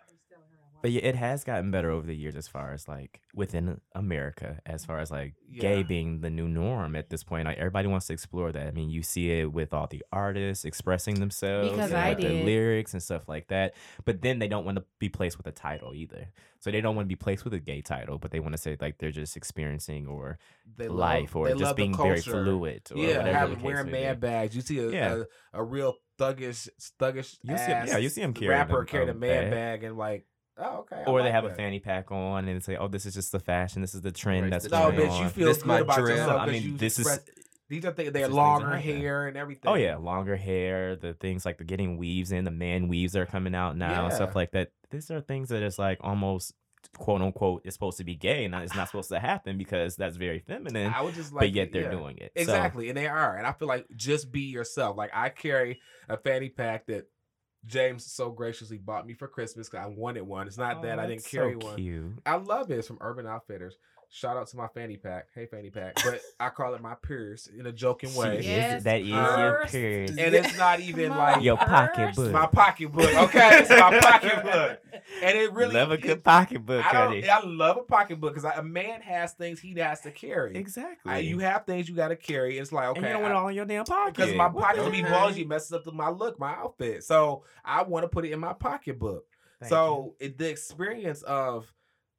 But yeah, it has gotten better over the years as far as like within America, as far as like gay being the new norm at this point. Like everybody wants to explore that. I mean, you see it with all the artists expressing themselves, Because and I did. lyrics and stuff like that. But then they don't want to be placed with a title either. So they don't want to be placed with a gay title, but they want to say like they're just experiencing or they love- life or just being very fluid or yeah, whatever. having wearing man bags. You see a, Yeah. a, a real thuggish, thuggish. You see yeah, you see 'em carrying rapper a- carrying a a man bag. bag. and like, oh okay. I Or they like have a fanny pack on and say, "Oh, this is just the fashion. This is the trend Right, that's the No, going trend. bitch, you on." feel This good my about drill. yourself. I 'cause mean, you this is- these are things. They have This things longer like hair and everything. Oh yeah, longer hair, the things like the getting weaves in, the man weaves are coming out now, and Yeah. stuff like that. These are things that is like almost quote unquote is supposed to be gay, and it's not supposed to happen because that's very feminine. I would just like, but yet they're yeah. doing it. So, Exactly, and they are. And I feel like just be yourself. Like I carry a fanny pack that Jaymes so graciously bought me for Christmas because I wanted one. It's not Oh, that I didn't carry so one. I love it. It's from Urban Outfitters. Shout out to my fanny pack. Hey, fanny pack. But I call it my purse in a joking She way. is- Yes, that is your purse. purse. And it's not even Come like Your purse. pocketbook. my pocketbook. Okay, it's my pocketbook. And it really love a it- good pocketbook, I, honey. don't, I love a pocketbook because a man has things he has to carry. Exactly. I- you have things you got to carry. It's like and okay, you don't want it all in your damn pocket because my What pockets the will be heck? bulgy, messes up the, my look, my outfit. So I want to put it in my pocketbook. Thank so it, the experience of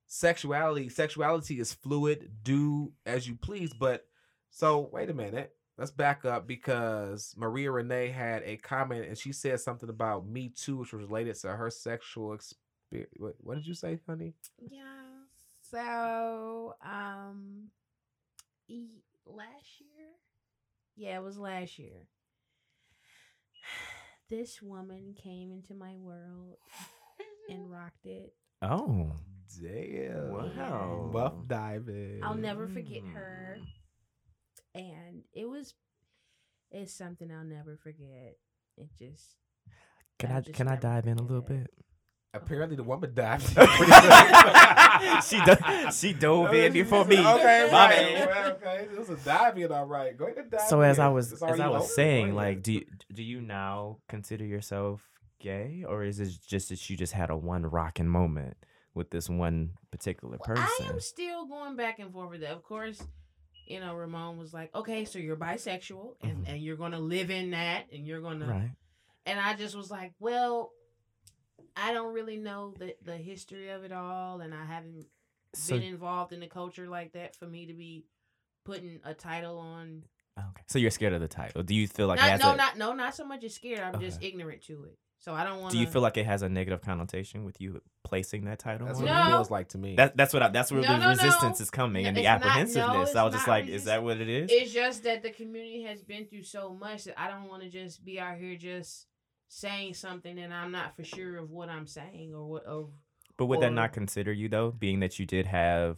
sexuality, sexuality is fluid. Do as you please. But so wait a minute. Let's back up because Maria Renee had a comment and she said something about Me Too, which was related to her sexual experience. What, what did you say, honey? Yeah. So, um, e- last year, yeah, it was last year. This woman came into my world and rocked it. Oh, Damn. Wow. Buff diving. I'll never forget her, Mm. and it was, it's something I'll never forget. It just Can I'll I just can I dive in a little it. bit? Apparently, the woman died. she do- she dove in before me. Okay, My right. bad. well, okay. It was a dive in, all right. Go ahead and dive So as I was It's as already I was over. saying, Go like, do you, do you now consider yourself gay, or is it just that you just had a one rocking moment with this one particular Well, person? I am still going back and forth with that. Of course, you know, Ramón was like, okay, so you're bisexual and, Mhm. and you're going to live in that and you're going to. Right. And I just was like, well, I don't really know the, the history of it all. And I haven't So been involved in the culture like that for me to be putting a title on. okay. So you're scared of the title. Do you feel like Not, no, a, not no, not so much as scared. I'm just ignorant to it. So I don't want Do you feel like it has a negative connotation with you placing that title? That's on what it? No. it feels like to me. That, that's what I, that's where No, the no, resistance no. is coming No, and the it's not- no, apprehensiveness. I was just not like, is that what it is? It's just that the community has been through so much that I don't want to just be out here just saying something and I'm not for sure of what I'm saying or what or but would that not consider you though, being that you did have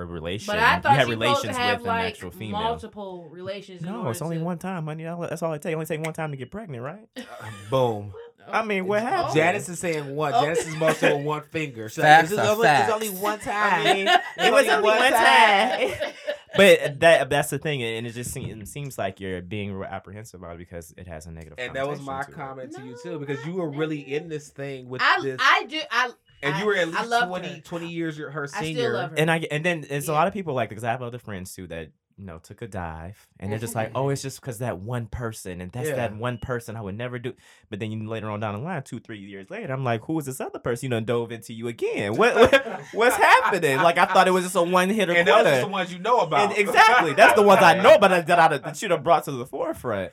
a relation? But I you thought had you supposed relations to have with an like actual female. multiple relations. No, it's only to- one time, honey. That's all it takes. Only take one time to get pregnant, right? Uh, boom. I mean, what happened? Janice is saying one. Oh. Janice is motion with one finger. So Facts it's, are only, it's facts. only one time. I mean, it was only one time. time. but that that's the thing, and it just seems, it seems like you're being real apprehensive about it because it has a negative. and that was my connotation to it. comment to you too, because you were really in this thing with I this, I do I and I- you were at I least 20, her. 20 years your- her I still senior. love her. And I and then there's a lot of people like because I have other friends too that you know took a dive and they're just like, oh, it's just because that one person and that's Yeah. that one person I would never do. But then you later on down the line, two three years later, I'm like, who is this other person? You know, dove into you again. What, what what's happening? Like I thought it was just a one hitter. and those are the ones you know about. And exactly, that's the ones I know about that that I that should have brought to the forefront.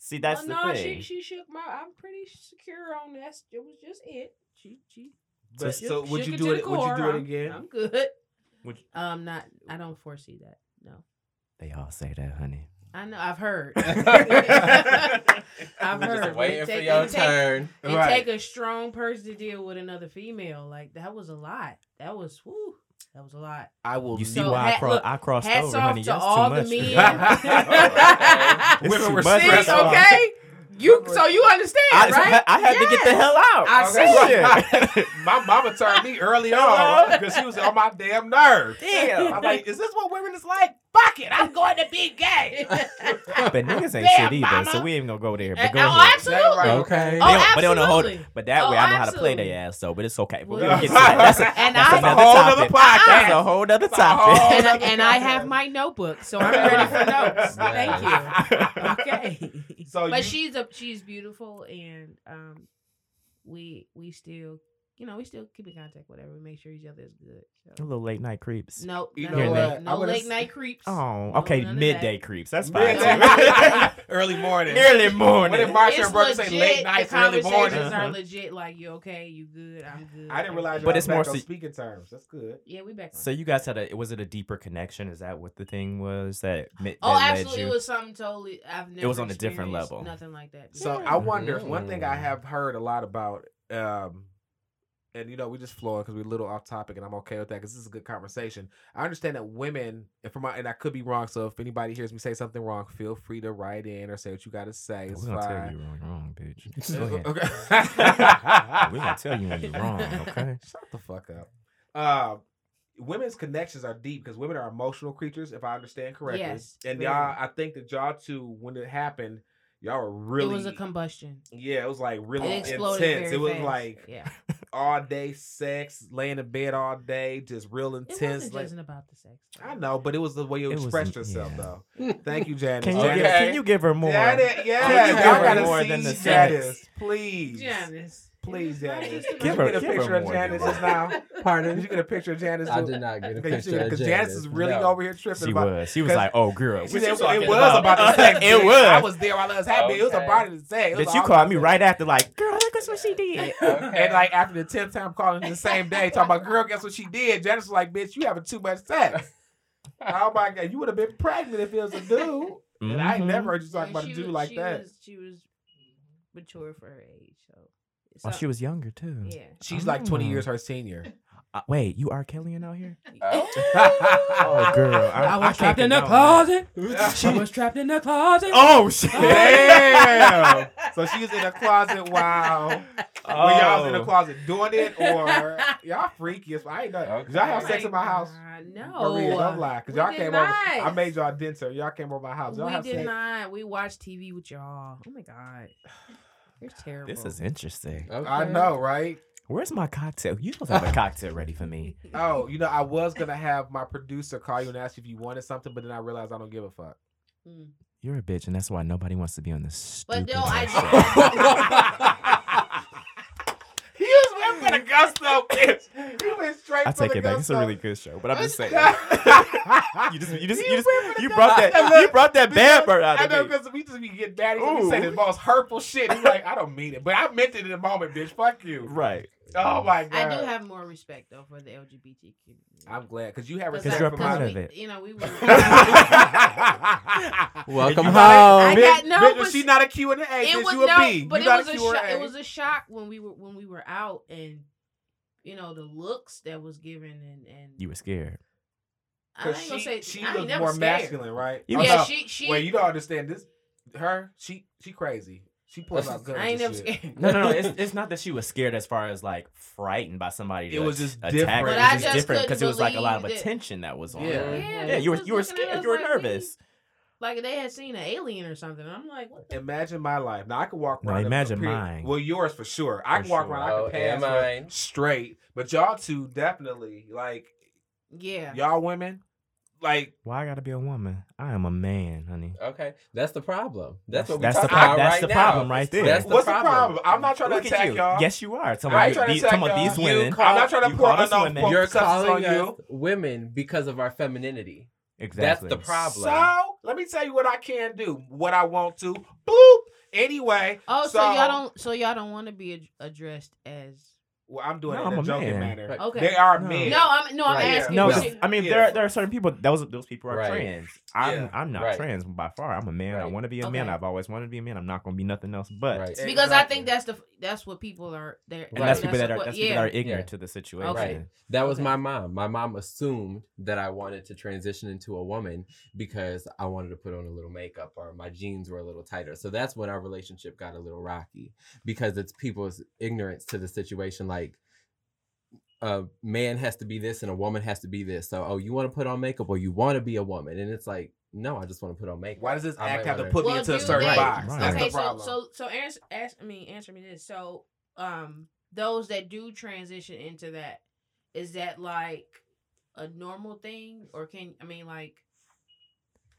See, that's well, the no, thing. she she shook my. I'm pretty secure on that. It was just it. She she. But So- so would you do it? the Would you do it I'm- again? I'm good. Would you- Um, not. I don't foresee that. No. they all say that, honey. I know. I've heard. I've We heard. just waiting it for take- your it take- turn. It take a strong person to deal with another female. Like that was a lot. That was whoo. That was a lot. I will. You see So, why I, hat- cro- look, I crossed hats over, off honey. to That's all too the much. for men. me. It's Women too were much stressed okay. You so you understand, I, right? I had to get the hell out. I Okay. Shit. My mama turned me early on because she was on my damn nerves. Damn. I'm like, is this what women is like? Fuck it, I'm going to be gay. but niggas ain't Damn, shit either, so we ain't gonna go there. But Uh, go oh, ahead. absolutely. Right. Okay. They Oh, don't- but they don't know how. absolutely. But that Oh, way, I know how to play absolutely. their ass though. But it's okay. But Well, we're gonna get to that. That's, a, And that's I- another whole topic. podcast. That's a whole nother That's whole topic. and, nother and I have my notebook, so I'm ready for notes. Thank you. Okay. So but you- she's a she's beautiful, and um, we we still you know we still keep in contact. Whatever, we make sure each other is good. A little late night creeps. Nope, You know of what? No late s- night creeps. Oh, okay. none of Midday that. creeps. That's fine. Midday. early morning. Early morning. What if Marsha It's and Brooke say late nights, the early conversations morning? are Uh-huh. legit. Like you okay? You good? I'm good. I didn't realize, But but it's it's back more on so- speaking terms. That's good. Yeah, we back on. So you guys had a was it a deeper connection? Is that what the thing was that, that Oh, led absolutely! you? It was something totally. I've never. It was on a different level. Nothing like that. So I wonder. One thing I have heard a lot about, um, and you know, we just flowing because we're a little off topic, and I'm okay with that because this is a good conversation. I understand that women, and from my, and I could be wrong. So if anybody hears me say something wrong, feel free to write in or say what you got to say. It's We're gonna tell fine. you wrong, wrong, bitch. Go ahead. Okay. We're gonna tell you when you're wrong, okay? Shut the fuck up. Uh, women's connections are deep because women are emotional creatures, if I understand correctly. Yes, and very. y'all, I think that y'all two, when it happened, y'all were really. it was a combustion. yeah, it was like really It intense. very It was fast. like yeah. All day sex, laying in bed all day, just real intense. It intense. wasn't like- about the sex. I know, but it was the way you It was- expressed yourself, yeah. though. Thank you, Janice. Can you, Okay. give, can you give her more? Janet, yeah, Can you give y'all gotta more see than the Janice, sex? please. Janice. Please, Janice. Did Give you her- get a give her picture of more. Janice's now? Did Pardon? you get a picture of Janice? I did not get a picture see, of because Janice. Janice is really no. over here tripping She about. was. She was 'cause- like, "Oh, girl, She what said it, was about?" about the sex. It bitch. was. I was there while it was happening. It was Okay. about the sex. It was But you called me right after, like, girl, look at what she did. And like after the tenth time calling the same day, talking about girl, guess what she did? Janice was like, "Bitch, you having too much sex." oh my god, you would have been pregnant if it was a dude. And I ain't never mm-hmm. heard you talk about a dude like that. She was mature for her age, so. Oh, so- she was younger too. Yeah. She's like 20 years her senior. Uh, wait, you are Kellyan out here? Oh. Oh, girl. I, I was can't trapped in the closet. that. She was trapped in the closet. Oh, shit. Damn. so she was in the closet while when y'all was in the Oh. closet doing it, or y'all freaky as I ain't know. Okay. Y'all have sex in my house. God, No, Maria, don't lie, cause We y'all did came not. over. I made y'all dinner. Y'all came over my house. Y'all we have did sex. not. We watched TV with y'all. Oh my god, you're terrible. This is interesting. I know, right? Where's my cocktail? You supposed to have a cocktail ready for me. Oh, you know, I was gonna have my producer call you and ask you if you wanted something, but then I realized I don't give a fuck. Mm. You're a bitch, and that's why nobody wants to be on this But stupid no, I- he was went for the gusto, bitch. He went straight I for take the it back. It's a really good show, but I'm just saying. you You just, you just, you just, you brought that, you brought that bad bird out I know me. because we just be getting mad. He say Ooh. the most hurtful shit. He's like, I don't mean it, but I meant it in the moment, bitch. Fuck you. Right. Oh my god. I do have more respect though for the LGBT community. I'm glad because you have 'Cause respect because you're I- for a part my. we- of it. You know, we were. Welcome home. I got- no, bitch, but she's not a Q and A. it Bitch, was you a no, B. but you it was a Q or shock. A. It was a shock when we were when we were out and you know the looks that was given and and You were scared. I ain't Because gonna she, say she I ain't looks more scared. masculine, right? You Oh, Yeah, no. she she. Wait, you don't understand this. Her, she, she crazy. She pulls out guns. I ain't and never scared. No, no, no. It's, it's not that she was scared as far as like frightened by somebody. It to was just attack different. her. But It I was just just different couldn't because it was like a lot of believe that- attention that was on Yeah. her. Yeah, Yeah, you were you were scared. You were like we- nervous. Like they had seen an alien or something. I'm like, what the? Imagine my life. Now I could walk No, around. and imagine mine. Well, yours for sure. I For can walk sure. around. I Oh, can pass mine. straight. But y'all two definitely like Yeah. y'all women. Like Why I gotta be a woman? I am a man, honey. Okay, that's the problem. That's, what we That's talking the pro- about that's right the now. problem right there. That's the what's problem. the problem? I'm not trying Look to attack you. y'all. Yes, you are. Talking I about, ain't trying to these, attack talking about y'all. these You women. call- I'm not trying to you pour call us unknown women. folk You're substance on calling you. women because of our femininity. Exactly. That's the problem. So let me tell you what I can do, what I want to. Boop. Anyway. Oh, so, y'all don't. So y'all don't want to be ad- addressed as. Well, I'm doing No, it in I'm a a joking man. manner. Right. Okay. They are No. men. No, I'm no, I'm Right, asking. No, No. 'cause, I mean Yeah. there there are certain people. Those those people are Right. trans. I'm Yeah. I'm not Right. trans by far. I'm a man. I want to be a man. I've always wanted to be a man. I'm not going to be nothing else but. Right. because I think that's the that's what people are. There, And that's people that are what- that's yeah. people that are ignorant Yeah. to the situation. Right. That was Okay. my mom. My mom assumed that I wanted to transition into a woman because I wanted to put on a little makeup or my jeans were a little tighter. So that's when our relationship got a little rocky because it's people's ignorance to the situation. Like, a man has to be this and a woman has to be this. So, oh, you want to put on makeup or you want to be a woman? And it's like, no, I just want to put on makeup. Why does this I act have to wanna- put me Well, into a certain they- box? Right. That's okay, the so problem. so so answer, ask I mean answer me this. So um those that do transition into that, is that like a normal thing or can I mean like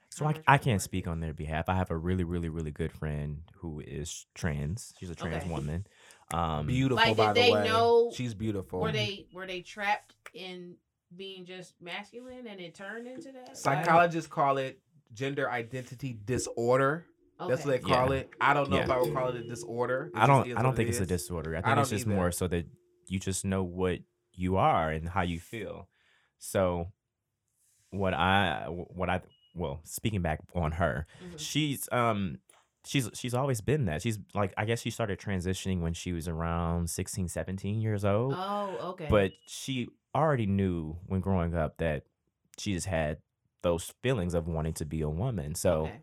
So I, I can't speak on their behalf. I have a really, really, really good friend who is trans. She's a trans Okay. woman. Um, beautiful, Like, by did the they way. know- She's beautiful. were they were they trapped in being just masculine and it turned into that? Like- Psychologists call it gender identity disorder. That's what they call Yeah. it. I don't know Yeah. if I would call it a disorder. It I don't. I don't think it it's a disorder. I I think don't it's just either. more so that you just know what you are and how you feel. So, what I, what I, well, speaking back on her, Mhm. she's um she's she's always been that she's like i guess she started transitioning when she was around 16 17 years old Oh, okay. but she already knew when growing up that she just had those feelings of wanting to be a woman so Okay.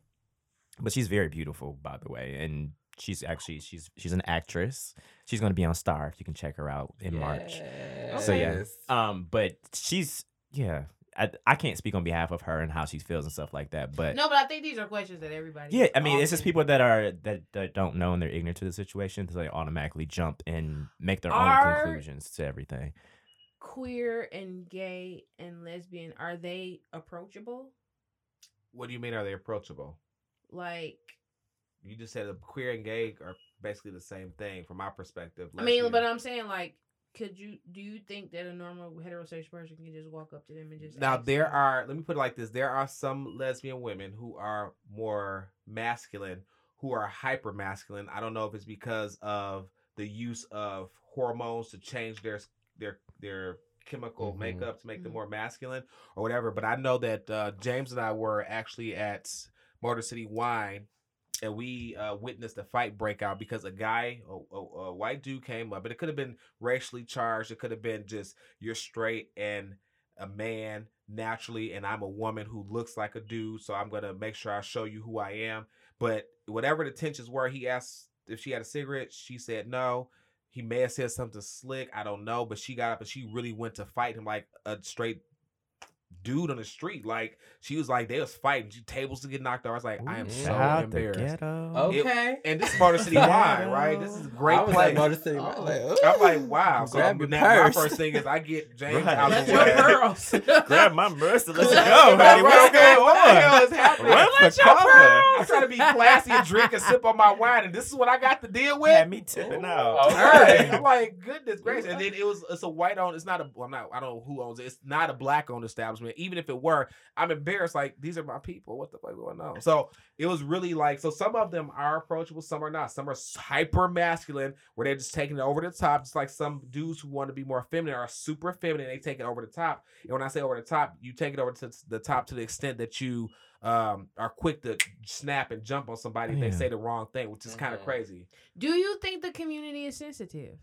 but she's very beautiful by the way and she's actually she's she's an actress she's going to be on star if you can check her out in march So, yeah. Yes. um but she's yeah I, I can't speak on behalf of her and how she feels and stuff like that but no, but I think these are questions that everybody. yeah, I mean, it's just people that are that, that don't know and they're ignorant to the situation, so they automatically jump and make their Are- own conclusions to everything. queer and gay and lesbian are they approachable? What do you mean? Are they approachable? Like, You just said the queer and gay are basically the same thing from my perspective. I mean, but I'm saying like, could you do you think that a normal heterosexual person can just walk up to them and just now ask there them? are. Let me put it like this: there are some lesbian women who are more masculine, who are hyper masculine. I don't know if it's because of the use of hormones to change their their their chemical Mhm. makeup to make them Mhm. more masculine or whatever. But I know that uh, Jaymes and I were actually at Motor City Wine and we uh, witnessed a fight break out because a guy, a, a, a white dude, came up, and it could have been racially charged. It could have been just you're straight and a man naturally, and I'm a woman who looks like a dude, so I'm gonna make sure I show you who I am. But whatever the tensions were, he asked if she had a cigarette. She said no. He may have said something slick. I don't know, but she got up and she really went to fight him like a straight dude on the street. Like she was like they was fighting. She, tables to get knocked out. I was like, I am Ooh, so Shout out the embarrassed. ghetto. It- Okay. And this is Motor City Wine, right? This is a great I place. Motor City, right? Oh. like, I'm like, wow. So grab your now my first thing is I get Jaymes Right. out That's the your way. pearls. Grab my mercy. Let's go. Right, honey. What's right, going What the hell is happening? What's the I'm cover? I'm trying to be classy and drink and sip on my wine, and this is what I got to deal with. Had me tipping Ooh, out. okay. I'm like, goodness gracious. And then it was it's a white owned, it's not a well, I'm not I don't know who owns it. It's not a black owned establishment. Even if it were, I'm embarrassed. Like, these are my people. What the fuck going on? So it was really like so some of them are approachable, some are not. Some are hyper masculine where they're just taking it over the top, just like some dudes who want to be more feminine are super feminine, they take it over the top. And when I say over the top, you take it over to the top to the extent that you um are quick to snap and jump on somebody if they say the wrong thing, which is kind of crazy. Do you think the community is sensitive?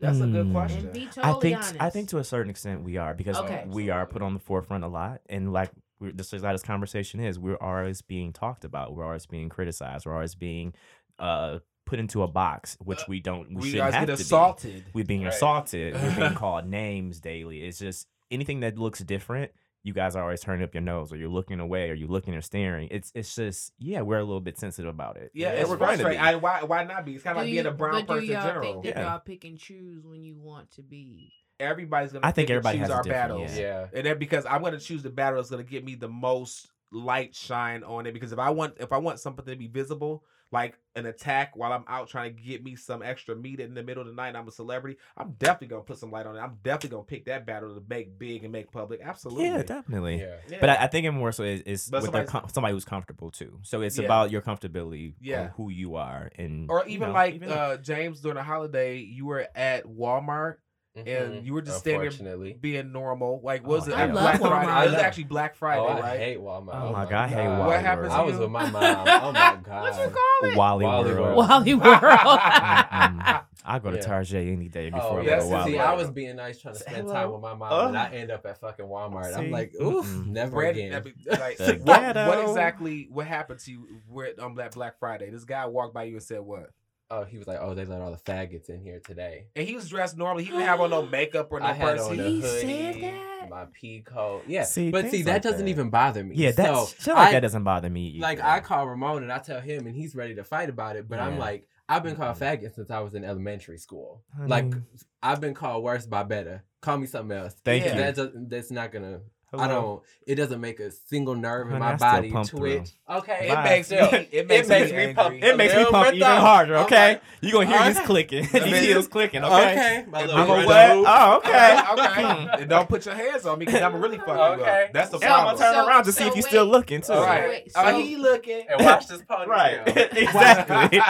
That's a good Hmm. question. And be I think honest. I think to a certain extent we are because Okay. we are put on the forefront a lot, and like we're, just as this conversation is, we're always being talked about, we're always being criticized, we're always being uh put into a box, which Uh, we don't, we, we shouldn't guys have get to be. assaulted. We're being Right. assaulted. We're being called names daily. It's just anything that looks different. You guys are always turning up your nose, or you're looking away, or you're looking or staring. It's it's just yeah, we're a little bit sensitive about it. Yeah, And it's we're going to frustrating. I, why why not be? It's kind of Do like being a brown but do person in y'all general. think that Yeah. y'all pick and choose when you want to be? Everybody's gonna. I think pick and everybody choose has our different- battles, yeah. Yeah. and then because I'm gonna choose the battle that's gonna get me the most light shine on it. Because if I want if I want something to be visible, like an attack while I'm out trying to get me some extra meat in the middle of the night, and I'm a celebrity. I'm definitely gonna put some light on it. I'm definitely gonna pick that battle to make big and make public. Absolutely. Yeah, definitely. Yeah. Yeah. But I, I think it more so is, is with their com- somebody who's comfortable too. So it's Yeah. about your comfortability, Yeah. on who you are, and or you even know, like even- uh Jaymes during a holiday, you were at Walmart and Mhm. you were just standing there being normal. Like what oh, was Oh, it? I At love Black Walmart. Friday. It was actually Black Friday, oh, I right? hate Walmart. Oh, oh my God, I hate Walmart. What happened to I was you? with my mom. Oh my god. What you call it? Wally, Wally World. World. Wally World. Mm-mm. I go to Yeah. Target any day oh, before Oh, I go to Walmart. See, I was being nice trying to spend Hello. time with my mom, Oh. and uh. I end up at fucking Walmart. See? I'm like, oof, Mm-mm. never Brand- again. I like, what, what exactly what happened to you where, on Black Black Friday? This guy walked by you and said what? Oh, he was like, oh, they let all the faggots in here today. And he was dressed normally. He didn't have on no makeup or no I had purse. on a He hoodie, said that? my pea coat. Yeah, See, but see, things that like doesn't that. even bother me. Yeah, that's so shit like I- that doesn't bother me. Either. Like I call Ramón and I tell him, and he's ready to fight about it. But I'm like, I've been called faggot since I was in elementary school. I like I've been called worse by better. Call me something else. Thank Yeah. you. That doesn't. That's not gonna. I don't. It doesn't make a single nerve in my I body pump twitch. Okay, It makes me. It makes, makes me, me pump- It makes me little pump even though. harder. I'm Okay, like, you gonna hear these okay. clicking, these mean- heels clicking. Okay. Okay, my little I'm I'm gonna right what? what? Oh, okay. okay. Hmm. and don't put your hands on me because I'm really fucking Okay. up. That's the And I'm gonna turn So- around to see so if you're wait. still looking too. All right. Wait, so- he looking. And watch this ponytail. Right. exactly.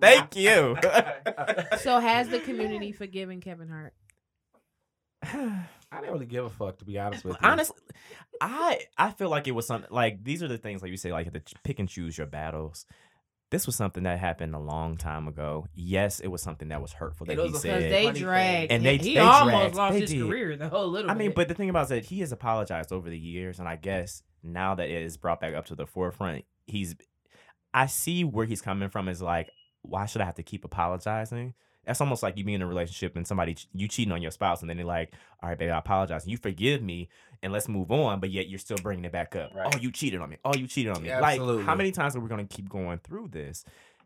Thank you. So has the community forgiven Kevin Hart? I didn't really give a fuck to be eh, honest with you. Honestly, I I feel like it was something like these are the things like you say like you have to pick and choose your battles. This was something that happened a long time ago. Yes, it was something that was hurtful that It was he said. they dragged, And they- he they almost dragged- lost they his did. career though a little I mean, bit. but the thing about it is that he has apologized over the years, and I guess now that it is brought back up to the forefront, he's. I see where he's coming from. Is like, why should I have to keep apologizing? That's almost like you being in a relationship and somebody you cheating on your spouse, and then they're like, "All right, baby, I apologize. You forgive me, and let's move on." But yet you're still bringing it back up. Oh, right. Oh, you cheated on me. Oh, you cheated on me. Yeah, like, absolutely. how many times are we going to keep going through this?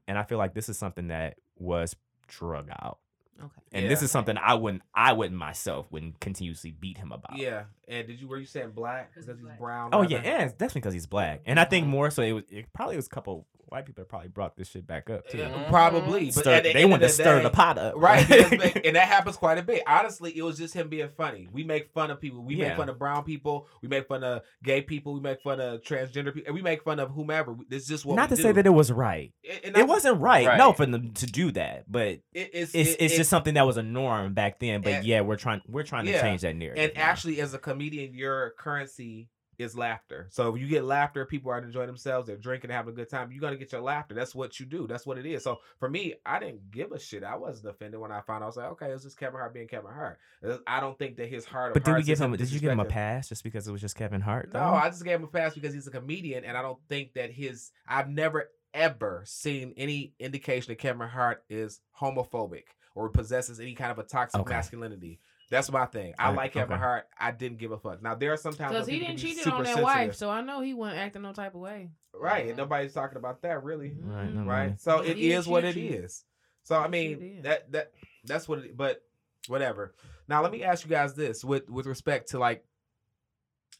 And I feel like this is something that was drug out. okay. And this is something I wouldn't, I wouldn't myself wouldn't continuously beat him about. Yeah. And did you were you saying black because he's black. brown? Oh rather? yeah, and it's definitely because he's black, and I think mm-hmm. more so it was it probably was a couple white people probably brought this shit back up too. Yeah. Probably, but Stir- the they want to the stir day- the pot up, Right, and that happens quite a bit. Honestly, it was just him being funny. We make fun of people. We Yeah. make fun of brown people. We make fun of gay people. We make fun of transgender people. And we make fun of whomever. It's just what Not to do. say that it was right. It, and It wasn't right, no, for them to do that. But It, it's it's it- it's it- just something that was a norm back then. But And- yeah, we're trying we're trying to Yeah. change that narrative. And actually, as a comedian, your currency is laughter. So if you get laughter, people are enjoying themselves, they're drinking, having a good time. You're gonna get your laughter. That's what you do. That's what it is. So for me, I didn't give a shit. I wasn't offended when I found out. I was like, okay, it's just Kevin Hart being Kevin Hart. Uh, I don't think that his heart. Of But did we give him? Did you give him a pass just because it was just Kevin Hart? No. I just gave him a pass because he's a comedian, and I don't think that his. I've never ever seen any indication that Kevin Hart is homophobic or possesses any kind of a toxic Okay. masculinity. That's my thing. I Alright, like Kevin okay. Hart. I didn't give a fuck. Now there are some times Because he didn't cheat super on that sensitive. wife, so I know he wasn't acting no type of way. right? And nobody's talking about that really, Right, no, right? no. So He it did is what it cheat is. So I mean that that that's what. It, but whatever. Now let me ask you guys this with with respect to like.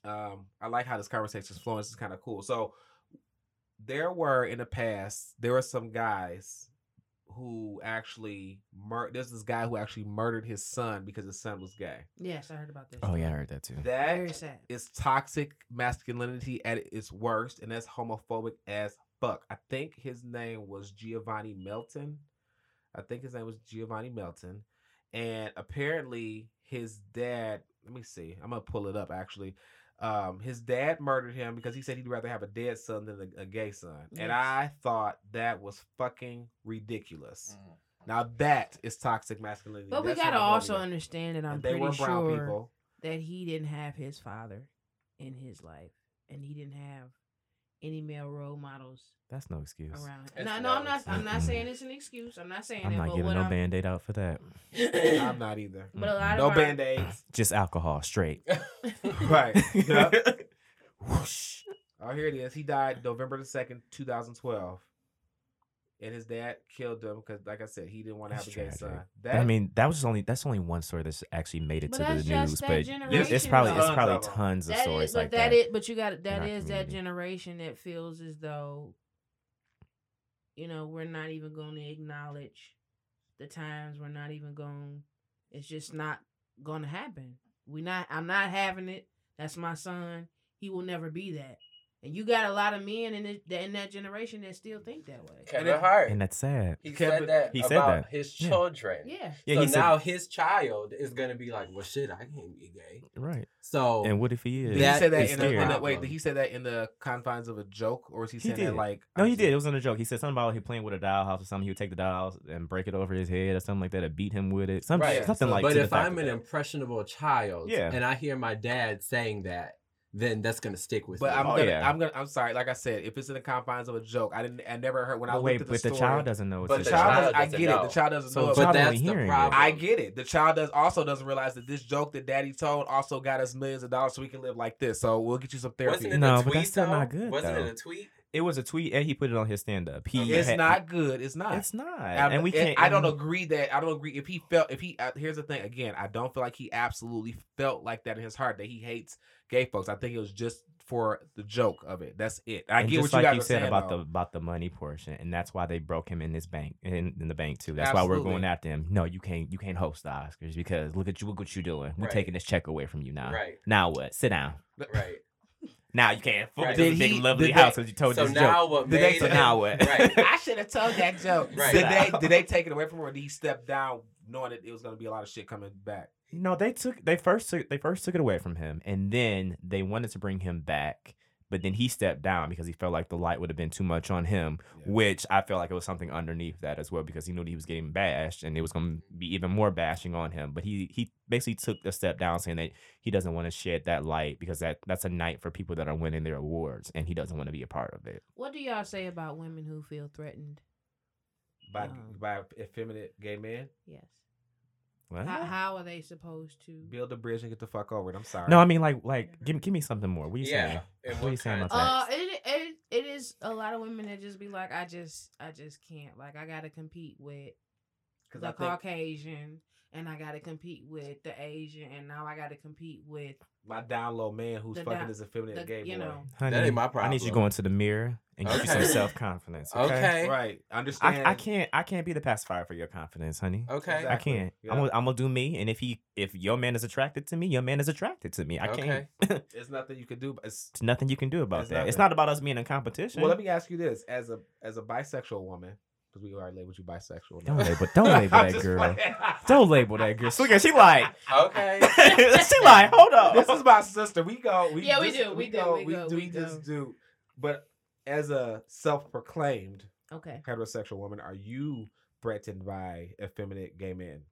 Um, I like how this conversation is flowing. This is kind of cool. So there were in the past there were some guys who actually mur- there's this guy who actually murdered his son because his son was gay. Yes, I heard about this. Oh yeah, I heard that too. Very sad. is toxic masculinity at its worst, and that's homophobic as fuck. I think his name was Giovanni Melton. I think his name was Giovanni Melton, and apparently his dad. Let me see. I'm gonna pull it up actually. Um, his dad murdered him because he said he'd rather have a dead son than a, a gay son, and I thought that was fucking ridiculous. Mm. Now that is toxic masculinity. But we gotta also understand that I'm pretty sure people. that he didn't have his father in his life, and he didn't have any male role models That's no excuse. around. It's No, no, I'm not. I'm not saying it's an excuse. I'm not saying I'm that. not but giving what no I'm, band-aid out for that. I'm not either. But a lot No of our, band aids. Just alcohol, straight. Right. Yeah. Whoosh. Oh, here it is. He died November the second, two thousand twelve, and his dad killed him because, like I said, he didn't want to have a gay tragic. son. That I mean, that was only that's only one story that's actually made it But to the that's just news. that But it's, it's probably it's probably Tons of 'em. tons of stories is, but like that that. is, but you got that our is that generation that feels as though, you know, we're not even going to acknowledge the times. We're not even going. It's just not going to happen. We not. I'm not having it. That's my son. He will never be that. And you got a lot of men in it, in that generation that still think that way. Kevin it- Hart. and that's sad. He Kevin- said that he about that. his children. Yeah. Yeah, so he said now his child is gonna be like, well, shit, I can't be gay. right. So And what if he is? did he that say that is in the the, in the problem. wait? Did he say that in the confines of a joke, or is he He saying that like? No, he actually- did. It wasn't a joke. He said something about he playing with a dollhouse or something. He would take the dollhouse and break it over his head or something like that, or beat him with it. Something, Right. something So- like. but if I'm an that. impressionable child, Yeah. and I hear my dad saying that, then that's gonna stick with But me. I'm Oh, gonna, yeah. I'm gonna, I'm sorry. Like I said, if it's in the confines of a joke, I didn't, I never heard when I But looked wait, at the but the child doesn't know. It's But his the child child, I doesn't get it. The child doesn't So know. the it. but that's the hearing it. problem. I get it. The child does also doesn't realize that this joke that daddy told also got us millions of dollars so we can live like this. So we'll get you some therapy. Wasn't it No, a but that's still though? not good, Wasn't though. it a tweet? It was a tweet, and he put it on his stand up. He it's had- not good. It's not. It's not, I'm- and we can't. I don't agree that I don't agree if he felt if he uh, here's the thing again. I don't feel like he absolutely felt like that in his heart that he hates gay folks. I think it was just for the joke of it. That's it. I and get just what you guys you said saying about though. the about the money portion, and that's why they broke him in his bank in, in the bank too. That's why we're going after him. No, you can't you can't host the Oscars because look at you look what you're doing. We're Right. taking this check away from you now. Right. Now what? Sit down. Right. Now you can't afford Right. this Did big he- lovely did house they- because you told so this now joke. what Did they- made So him- now what? Right. I should have told that joke. Right. Did they did they take it away from him or did he step down knowing that it was gonna be a lot of shit coming back? No, they took they first took they first took it away from him, and then they wanted to bring him back, but then he stepped down because he felt like the light would have been too much on him. Yeah. Which I felt like it was something underneath that as well because he knew that he was getting bashed, and it was going to be even more bashing on him. But he he basically took a step down, saying that he doesn't want to shed that light because that that's a night for people that are winning their awards, and he doesn't want to be a part of it. What do y'all say about women who feel threatened? By Um, by effeminate gay men? Yes. What? How, how are they supposed to? Build a bridge and get the fuck over it. I'm sorry. No, I mean like like give me give me something more. What are you Yeah. saying? What are you saying about of- that? Uh, it, it it is a lot of women that just be like, I just I just can't. Like I gotta compete with the I think Caucasian, and I gotta compete with the Asian, and now I gotta compete with my down low man who's fucking down- his effeminate the gay you boy. know. Honey, ain't my I need you going to go into the mirror and give you some self confidence. Okay. Right. Understand. I, I can't I can't be the pacifier for your confidence, honey. Okay. I can't. Yeah. I'm gonna I'm gonna do me, and if he if your man is attracted to me, your man is attracted to me. I can't. Okay. There's nothing you can do. But it's, nothing you can do about There's that. It's not about us being in competition. well, let me ask you this: as a as a bisexual woman, Because we already labeled you bisexual. Don't now. label, don't label that girl. playing. Don't label that girl. Look at she like, Okay. she like, hold up. this is my sister. We go. We Yeah, we do, we do, go. we We go, do. we We just do. But as a self-proclaimed Okay. heterosexual woman, are you threatened by effeminate gay men?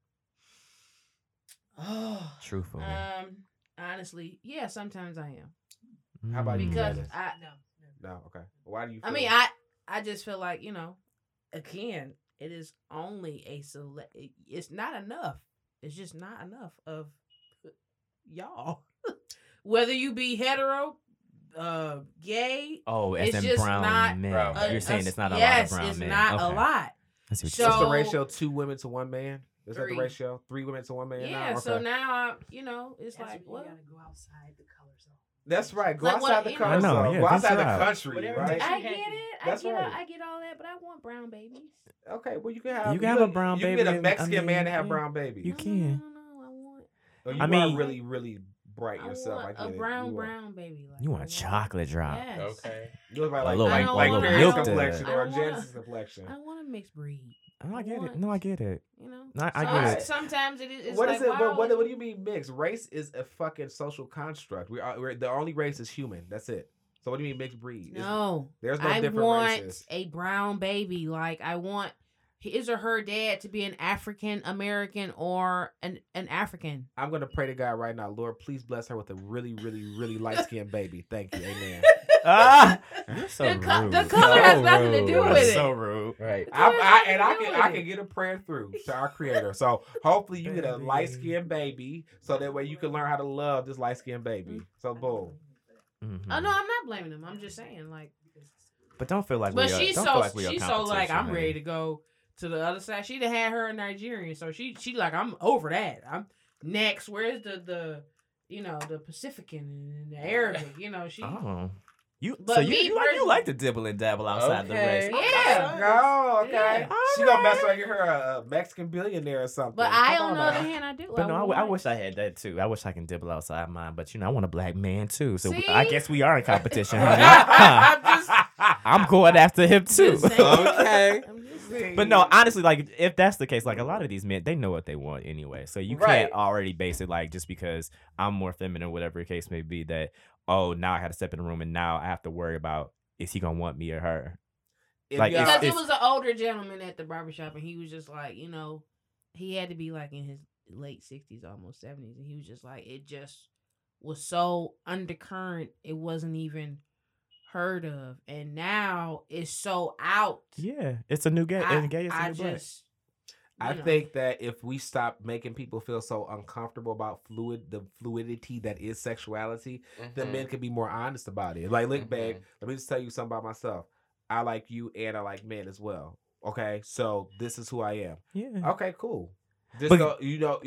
Oh. Truthfully. Um. Honestly, yeah. Sometimes I am How about you, Mm. because Janice? I. No. No. Okay. Why do you? I Feel mean, I. I just feel like you know, again, it is only a select. It's not enough. It's just not enough of y'all. Whether you be hetero, uh, gay, Oh, as it's in just brown not men. brown uh, You're saying it's not a yes, lot of brown it's men. not a lot. I see what So- the ratio? Two women to one man. Is that the ratio? Three women to one man. now? Yeah. So now, I, you know, it's That's like what? you gotta go outside the color zone. That's right. Go Like what- outside the you country. I know, zone. yeah, Go outside venture the country, Whatever right? I get it. I That's get. right. All, I get all that, but I want brown babies. Okay, well you can have You can have a can- brown you can baby get a Mexican I man to have brown baby. You no, can. No, no, no, I want. Or you I are mean- really, really bright I yourself. I want get a it. brown, You are. brown baby. Like, You want a chocolate drop. Yes. Okay. You look like, A like, little- like, I don't like wanna- Grace's I don't- complexion I or don't wanna- complexion. I want a mixed breed. No, I get it. No, I get it. You know. No, I So get it. Sometimes it is. It's What like, is it? Wow, What, what, what do you mean mixed? Race is a fucking social construct. We are we're, the only race is human. That's it. So what do you mean mixed breed? Is- No, there's no I different want races. a brown baby. Like I want his or her dad to be an African American or an an African. I'm gonna pray to God right now, Lord, please bless her with a really, really, really light skinned baby. Thank you, Amen. Ah, you're so The rude. co- the color has nothing to do That's with it. So rude. Right. I, I, and I can I can get a prayer through to our Creator. So hopefully you get a light skinned baby, so that way you can learn how to love this light skinned baby. So boom. Mhm. Oh no, I'm not blaming him. I'm just saying like. But don't feel like But we are, she's don't so feel like we are she's so like I'm ready to go to the other side. She'd have had her in Nigerian, so she she like I'm over that. I'm next. Where's the the you know the Pacifican and the Arabic? You know she. Oh. You, But so you, you, like, you like to dibble and dabble outside the Okay. race. Yeah. Oh, okay. Yeah. She gonna mess around get her a, a Mexican billionaire or something. But I Come on the on other now. hand, I do. But no, I, w- I want- wish I had that too. I wish I can dibble outside mine. But you know, I want a black man too. So See? I guess we are in competition, honey. Huh. I'm just. I'm going after him too. Just saying. Okay. I'm just saying. But no, honestly, like if that's the case, like a lot of these men, they know what they want anyway. So you Right. can't already base it like just because I'm more feminine, whatever the case may be, that oh now I had to step in the room and now I have to worry about is he gonna want me or her? If Like, y'all- it's- because it was an older gentleman at the barbershop and he was just like you know he had to be like in his late 60s almost 70s and he was just like it just was so undercurrent it wasn't even heard of and now it's so out Yeah, it's a new gay. I, and gay is a I new black. just I know. think that if we stop making people feel so uncomfortable about fluid, the fluidity that is sexuality, then Mhm. men can be more honest about it. Like, look, babe, Mhm. let me just tell you something about myself. I like you, and I like men as well. Okay, so this is who I am. Yeah. Okay, cool. Just But- go, you know,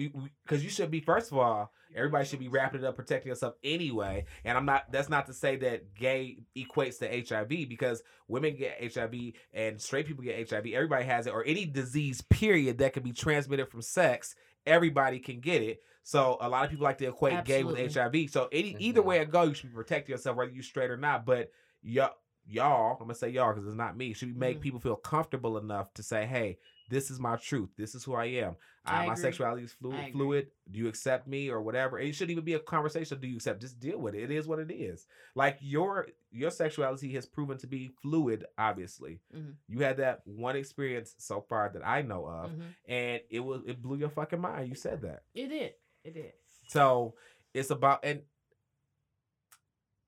because you, should be first of all, everybody should be wrapping it up, protecting yourself anyway. And I'm not. That's not to say that gay equates to HIV because women get HIV and straight people get HIV. Everybody has it, or any disease period that can be transmitted from sex. Everybody can get it. So a lot of people like to equate gay with HIV. So any either Mhm. way it goes, you should be protecting yourself, whether you straight or not. But y'all, y'all, I'm gonna say y'all because it's not me. Should make Mhm. people feel comfortable enough to say, "Hey, this is my truth. This is who I am. I Uh, my agree. sexuality is I fluid. agree. Fluid. Do you accept me or whatever? It shouldn't even be a conversation. Do you accept? Just deal with it. It is what it is. Like your your sexuality has proven to be fluid. Obviously, Mhm. you had that one experience so far that I know of, Mhm. and it was it blew your fucking mind. You said that. it did it did So it's about and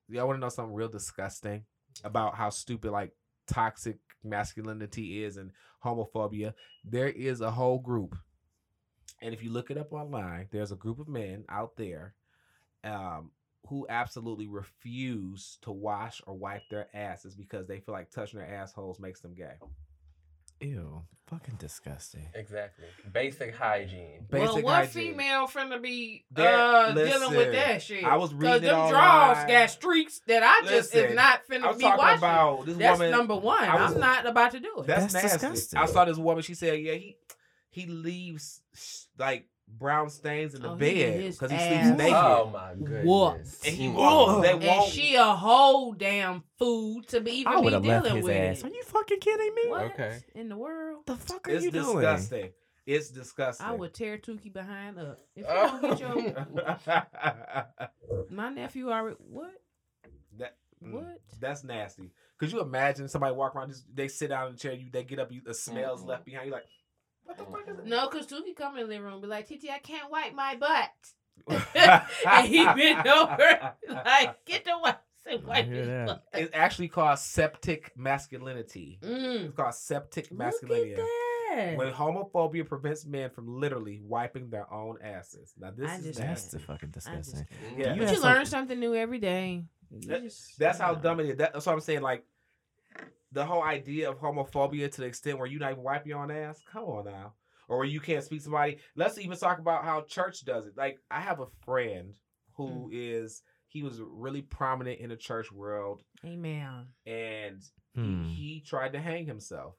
y'all want to know something real disgusting about how stupid like toxic masculinity is and homophobia. There is a whole group, and if you look it up online, there's a group of men out there, um, who absolutely refuse to wash or wipe their asses because they feel like touching their assholes makes them gay. Ew, fucking disgusting. Exactly. Basic hygiene. well what hygiene. female finna be There- uh dealing with that shit I was reading it them online. draws got streaks that i just Listen, is not I finna be talking watching about this That's woman. number one. I was- I'm not about to do it. That's, That's nasty. disgusting. I saw this woman. She said, "Yeah, he he leaves like brown stains in the Oh, bed because he ass sleeps naked. Oh my goodness. Whooped. And he won't. They won't. she a whole damn fool to be even I be have left dealing his with ass. it. Are you fucking kidding me? What Okay. in the world? The fuck are it's you doing? disgusting. It's disgusting. I would tear Tukey behind up. If you don't get your my nephew already what? that, mm, What? That's nasty. Could you imagine somebody walk around? Just they sit down in the chair. You they get up. You the smells Mm-mm. left behind. You like, what the fuck is it? No, cause Tukey come in the living room and be like, Titi, I can't wipe my butt. and and he bent over like, get the wipes and wipe hear his butt. It's actually called septic masculinity. Mm. It's called septic Look masculinity. at that. When homophobia prevents men from literally wiping their own asses. Now this I is just That's the fucking disgusting. can't. Yeah. You But you some- learn something new every day. You That- just- That's how yeah. dumb it is. That, that's what I'm saying. Like the whole idea of homophobia to the extent where you not even wipe your own ass. Come on now. Or where you can't speak to somebody. Let's even talk about how church does it. Like I have a friend who is he was really prominent in the church world Amen. and Hmm. he, he tried to hang himself.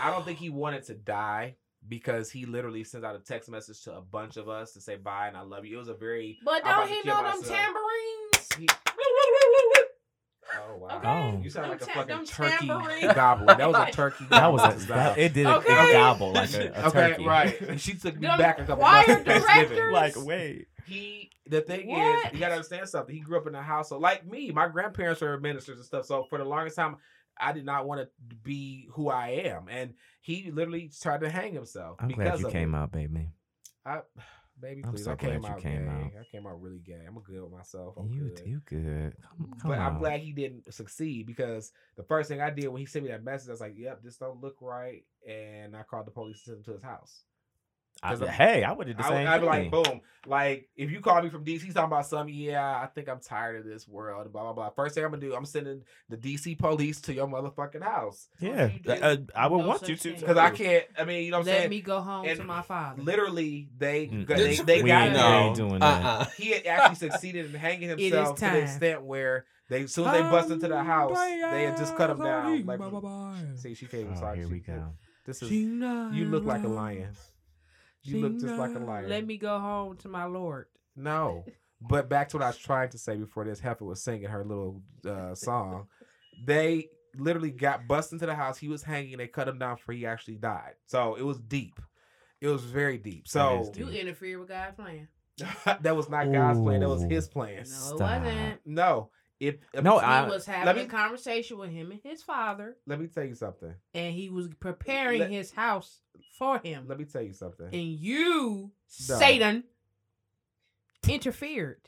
I don't think he wanted to die because he literally sent out a text message to a bunch of us to say bye and I love you. It was a very But don't to he kill know them tambourines? he, Oh wow. Okay. Oh. You sound like a ta- fucking them turkey tambourine. gobbler. That was a turkey. That was a style. that, it did it, Okay. it gobble like a, a okay, turkey. right. And she took me back a couple choir months to Thanksgiving. directors. Like wait. He the thing What? is, you gotta understand something. He grew up in a household like me. My grandparents were ministers and stuff. So for the longest time, I did not want to be who I am, and he literally tried to hang himself. I'm because glad you of came it. out, baby. I, baby, I'm please. so I came glad you out came gay. out. I came out really gay. I'm good with myself. I'm You good. you good. Come, mm, come But I'm glad he didn't succeed because the first thing I did when he sent me that message, I was like, "Yep, this don't look right," and I called the police and sent him to his house. I, 'cause I'm- hey, I would have the I, same I'd be like, boom. Like, if you call me from DC talking about something, yeah, I think I'm tired of this world, blah, blah, blah. First thing I'm going to do, I'm sending the DC police to your motherfucking house. yeah, you uh, I would no want you to. Because I can't, I mean, you know what I'm Let saying? me go home And to my father. Literally, they, Mm. they, they We got ain't- him. ain't doing that. Uh-uh. He had actually succeeded in hanging himself to the extent where they, soon as they bust into the house, they had just cut him down. Like, see, she came Oh, inside. here She- we go. This is, you look like a lion. You look just like a lion. Let me go home to my lord. No. But back to what I was trying to say before this heifer was singing her little uh, song. They literally got bust into the house. He was hanging. They cut him down before he actually died. So it was deep. It was very deep. So is You interfere with God's plan. that was not God's plan. That was his plan. No, it Stop. wasn't. No. If, if No, He I- was having me- a conversation with him and his father, let me tell you something. and he was preparing Let- his house for him. Let me tell you something. and you, No. Satan, interfered.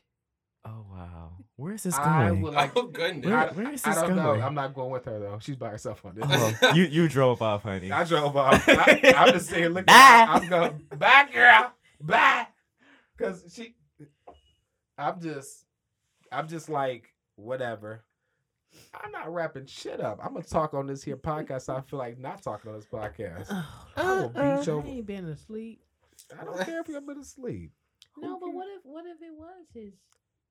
Oh wow, where is this I going? would like. Oh, goodness. Where- I, where is I this don't know. going? I'm not going with her though. She's by herself on this. Oh, you you drove off, honey. I drove off. I, I'm just sitting look, looking. Bye. At, I'm going back, girl, bye. Cause she, I'm just, I'm just like whatever. I'm not wrapping shit up. I'm gonna talk on this here podcast. I feel like not talking on this podcast. I will uh-uh. beat your- I ain't been asleep. I don't care if you've been asleep. No, but cares? what if what if it was his?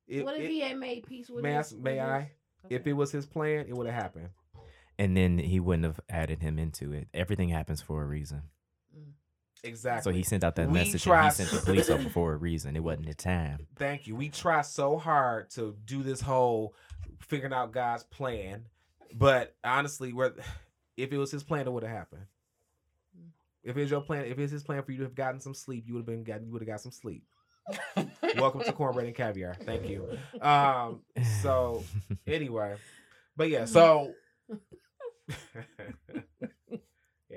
It- what if it- he had made peace with may his? with may his- I? If it was his plan, it would have happened. and then he wouldn't have added him into it. Everything happens for a reason. Exactly. So he sent out that We message and he sent the police over for a reason. It wasn't the time. Thank you. We try so hard to do this whole figuring out God's plan, but honestly, we're, if it was His plan, it would have happened. If it's your plan, if it's His plan for you to have gotten some sleep, you would have been gotten, you would have got some sleep. Welcome to cornbread and caviar. Thank you. Um. So anyway, but yeah. So.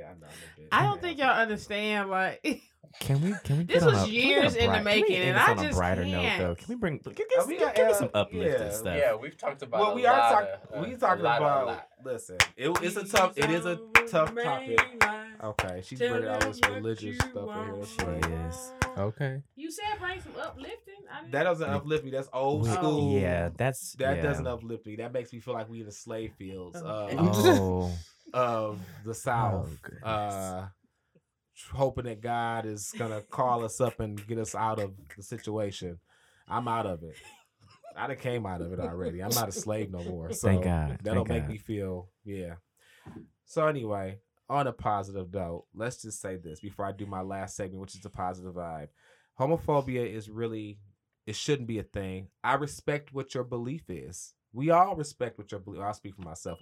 Yeah, I know. I'm a bitch. I don't think y'all understand. Like Can we? Can we? This was a- can we get years in the bright- can we making, end and this I on a just brighter note can't. though. Can we bring? Give, give, Oh, us- we give, got- give me uh, some uplifting yeah. stuff. Yeah, we've talked about. Well, we are talking. of- we uh, talking lot, about. Listen, it, it's a tough. It is a tough topic. Okay, she's bringing all this religious stuff in here. She Like, is. Okay. You said bring some uplifting. That doesn't uplift me. That's old school. Yeah, that's That yeah. doesn't uplift me. That makes me feel like we in the slave fields of, Oh, of the South. goodness. uh, hoping that God is gonna call us up and get us out of the situation. I'm out of it. I done came out of it already. I'm not a slave no more. So Thank God. That'll Thank make God. me feel yeah. So anyway, on a positive note, let's just say this before I do my last segment, which is the positive vibe. homophobia is really it shouldn't be a thing. I respect what your belief is. We all respect what your belief. I'll speak for myself.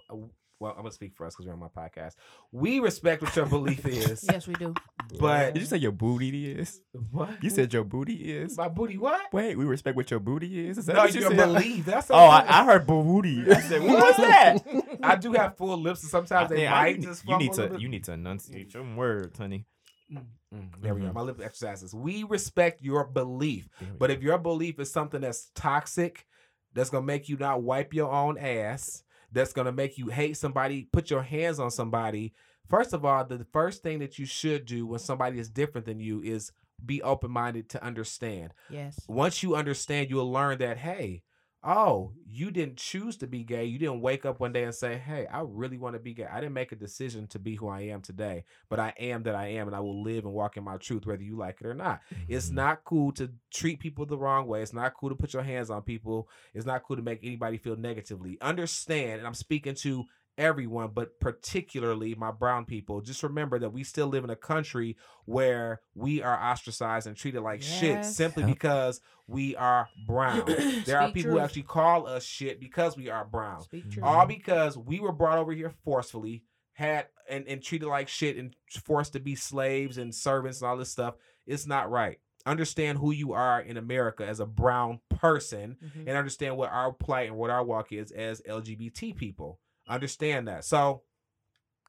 Well, I'm gonna speak for us because we're on my podcast. We respect what your belief is, Yes, we do. but Did you say your booty is? what? You said your booty is. my booty? What? Wait, we respect what your booty is. Is that No, what you your said? belief. That's Oh, I, I heard booty. I said, what was that? I do have full lips, and sometimes they Yeah, might need- just. you need to you need to enunciate your words, honey. Mm, there we go. Mhm. My lip exercises. We respect your belief, but go. if your belief is something that's toxic, that's gonna make you not wipe your own ass, that's gonna make you hate somebody, put your hands on somebody. First of all, the first thing that you should do when somebody is different than you is be open minded to understand. Yes. Once you understand, you'll learn that hey, oh, you didn't choose to be gay. You didn't wake up one day and say, hey, I really want to be gay. I didn't make a decision to be who I am today, but I am that I am, and I will live and walk in my truth, whether you like it or not. It's Mhm. not cool to treat people the wrong way. It's not cool to put your hands on people. It's not cool to make anybody feel negatively. Understand, and I'm speaking to everyone, but particularly my brown people. Just remember that we still live in a country where we are ostracized and treated like shit simply Yep. because we are brown. there are Speak people who actually call us shit because we are brown. All because we were brought over here forcefully, had and, and treated like shit and forced to be slaves and servants and all this stuff. It's not right. Understand who you are in America as a brown person Mhm. and understand what our plight and what our walk is as LGBT people. Understand that. So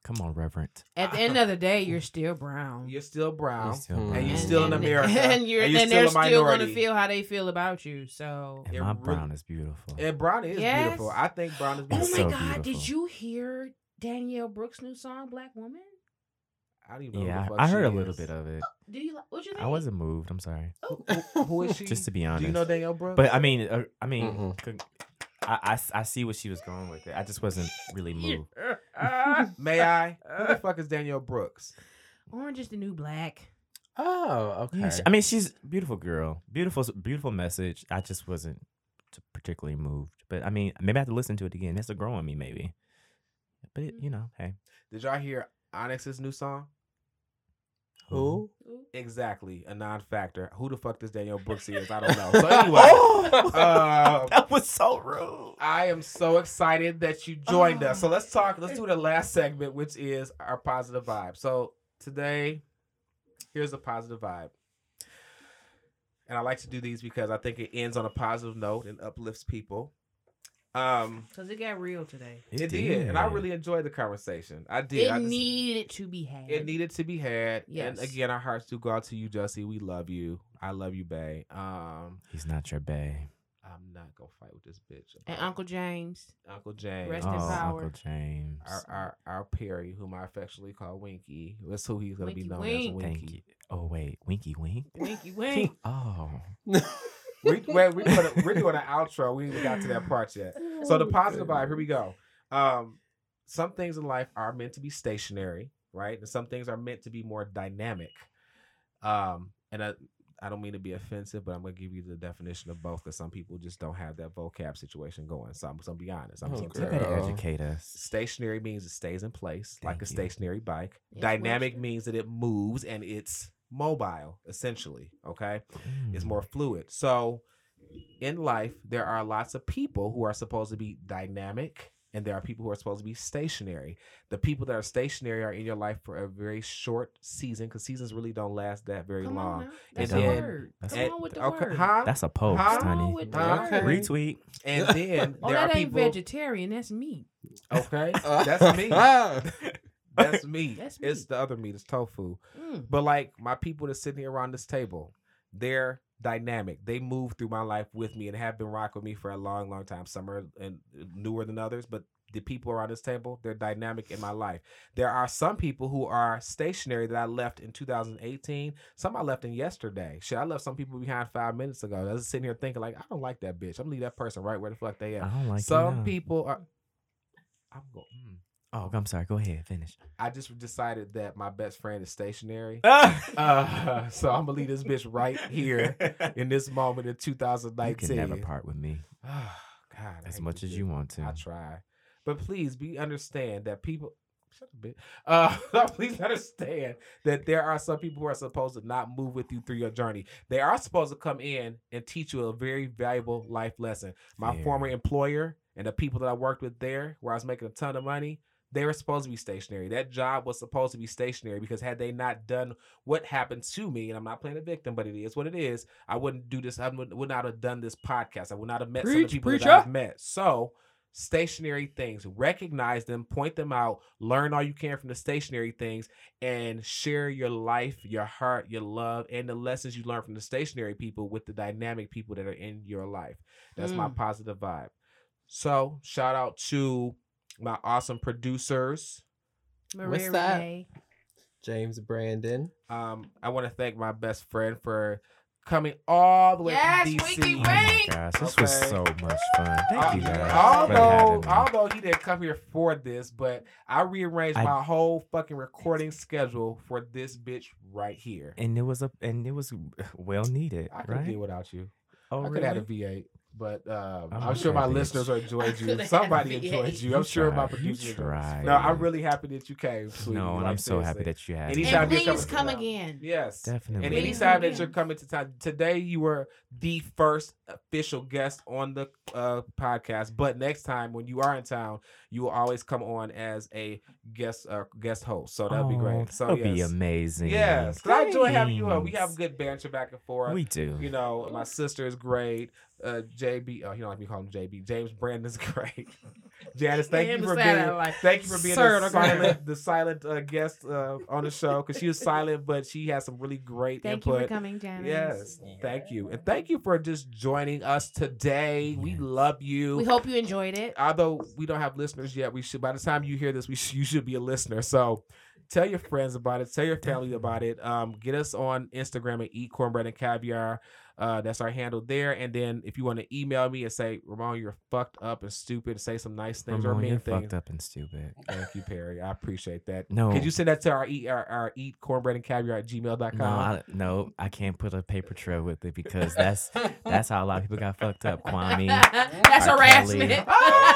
Come on, Reverend. At the end of the day, you're still brown. you're still brown. You're still And you're still in America, and you're and and, you're still they're a still going to feel how they feel about you. So, And my brown is beautiful. And brown is Yes. beautiful. I think brown is beautiful. oh my so God, did you hear Danielle Brooks' new song, "Black Woman"? I don't even know yeah, who the I fuck heard a little bit of it. Do you? li- What you think? I wasn't moved. I'm sorry. Who- who is she? Just to be honest, Do honest. you know Danielle Brooks? But I mean, uh, I mean, Mm-mm. Con- I, I s- I see what she was going with it. I just wasn't really moved. May I? Who the uh. fuck is Danielle Brooks? Orange is the new black. Oh, okay. Yeah, she- I mean, she's a beautiful girl, beautiful, beautiful message. I just wasn't particularly moved. But I mean, maybe I have to listen to it again. It's a grow on me, maybe. But it, you mm. know, hey, Did y'all hear Onyx's new song? Who? Exactly, a non-factor. Who the fuck this Danielle Brooks is? I don't know. So anyway, uh, that was so rude. I am so excited that you joined us. So let's talk. Let's do the last segment, which is our positive vibe. So today, here's a positive vibe. And I like to do these because I think it ends on a positive note and uplifts people. Um, Because it got real today. it, did. and I really enjoyed the conversation. I did. It I just- needed to be had. it needed to be had. Yes. And again, our hearts do go out to you, Jussie. We love you. I love you, Bay. Um, He's not your Bay. I'm not gonna fight with this bitch. and Uncle James. Uncle James. Rest oh, in power. Uncle James. our, our our Perry, whom I affectionately call Winky. That's who he's gonna be known Wink. as Winky. Thank you. Oh wait, Winky Wink. Winky wink. Oh, we, we're, we're, doing a- we're doing an outro. We ain't got to that part yet. So the positive vibe. Here we go. Um, some things in life are meant to be stationary, right? And some things are meant to be more dynamic. Um, and I, I don't mean to be offensive, but I'm gonna give you the definition of both because some people just don't have that vocab situation going. So I'm, so I'm be honest. I'm Oh, gonna you tell gotta you. Girl. educate us. Stationary means it stays in place, like Thank a you. stationary bike. Yes, Dynamic Webster. means that it moves and it's mobile, essentially. Okay is Mm. more fluid. So in life, there are lots of people who are supposed to be dynamic and there are people who are supposed to be stationary. The people that are stationary are in your life for a very short season because seasons really don't last that very Come long. on. That's And a then- word. That's- Come And- on with the okay, word. huh? That's a post, Huh? Honey. Huh? word. Retweet. And then Oh, there are that ain't people. vegetarian. That's meat. Okay, that's me. That's me. That's It's the other meat. It's tofu. Mm. But like my people that's sitting here around this table, they're dynamic. They move through my life with me and have been rocking with me for a long, long time. Some are and newer than others, but the people around this table, they're dynamic in my life. There are some people who are stationary that I left in 2018. Some I left in yesterday. Shit, I left some people behind five minutes ago. I was sitting here thinking like, I don't like that bitch. I'm gonna leave that person right where the fuck they I at. don't like some people are. I'm going. Mm. Oh, I'm sorry. Go ahead. Finish. I just decided that my best friend is stationary. uh, Uh, so I'm gonna leave this bitch right here in this moment in 2019. you 2019. can never part with me Oh, God, as much as you want to. I try, but please be understand that people. shut up, bitch. Uh, please understand that there are some people who are supposed to not move with you through your journey. They are supposed to come in and teach you a very valuable life lesson. My Fair. former employer and the people that I worked with there, where I was making a ton of money, they were supposed to be stationary. That job was supposed to be stationary because had they not done what happened to me, and I'm not playing a victim, but it is what it is, I wouldn't do this. I would, would not have done this podcast. I would not have met some of the people preacher. that I've met. So, stationary things, recognize them, point them out, learn all you can from the stationary things, and share your life, your heart, your love, and the lessons you learn from the stationary people with the dynamic people that are in your life. That's my Mm. positive vibe. So, shout out to my awesome producers. Maria What's that? Renee. Jaymes Brandon. Um, I want to thank my best friend for coming all the way Yes, from Winky DC. Oh my gosh, this was so much fun. Thank you guys. for although, having me. although he didn't come here for this, but I rearranged I- my whole fucking recording schedule for this bitch right here. and it was a and it was well needed, I could right? deal without you. oh, I could have had a V8, but um, Oh, I'm sure my okay, bitch. listeners enjoyed I you. coulda Somebody enjoyed you. You I'm sure my tried. You producers tried. No, I'm really happy that you came, sweetie. no, and like, I'm so happy that you had Anytime me. And you're please come around. again. Yes. Definitely. And Please anytime that you're coming to time, today you were the first official guest on the uh, podcast. But next time when you are in town, you will always come on as a guest uh, guest host. So that'll be Oh, great. So that'll be amazing. Yes, I enjoy having you on. We have good banter back and forth. We do. You know, my sister is great. Uh, JB, oh, you don't like me calling him JB. Jaymes Brandon's great. Janice, thank you for being, like, thank you for being "Sir, the the silent, the silent uh, guest uh, on the show because she was silent, but she has some really great input. Thank you for coming, Janice. Yes, thank you, and thank you for just joining us today. We love you. We hope you enjoyed it. Although we don't have listeners yet, we should. By the time you hear this, we sh- you should be a listener. So. Tell your friends about it. Tell your family about it. Um, get us on Instagram at Eat Cornbread and Caviar. Uh, that's our handle there. And then if you want to email me and say, Ramón, you're fucked up and stupid, say some nice things or Ramón, mean you're things. fucked up and stupid. Thank you, Perry. I appreciate that. No. Could you send that to our eat our, our eat cornbread and caviar at gmail.com? No, I, no, I can't put a paper trail with it because that's that's how a lot of people got fucked up, Kwame. That's harassment. Kelly.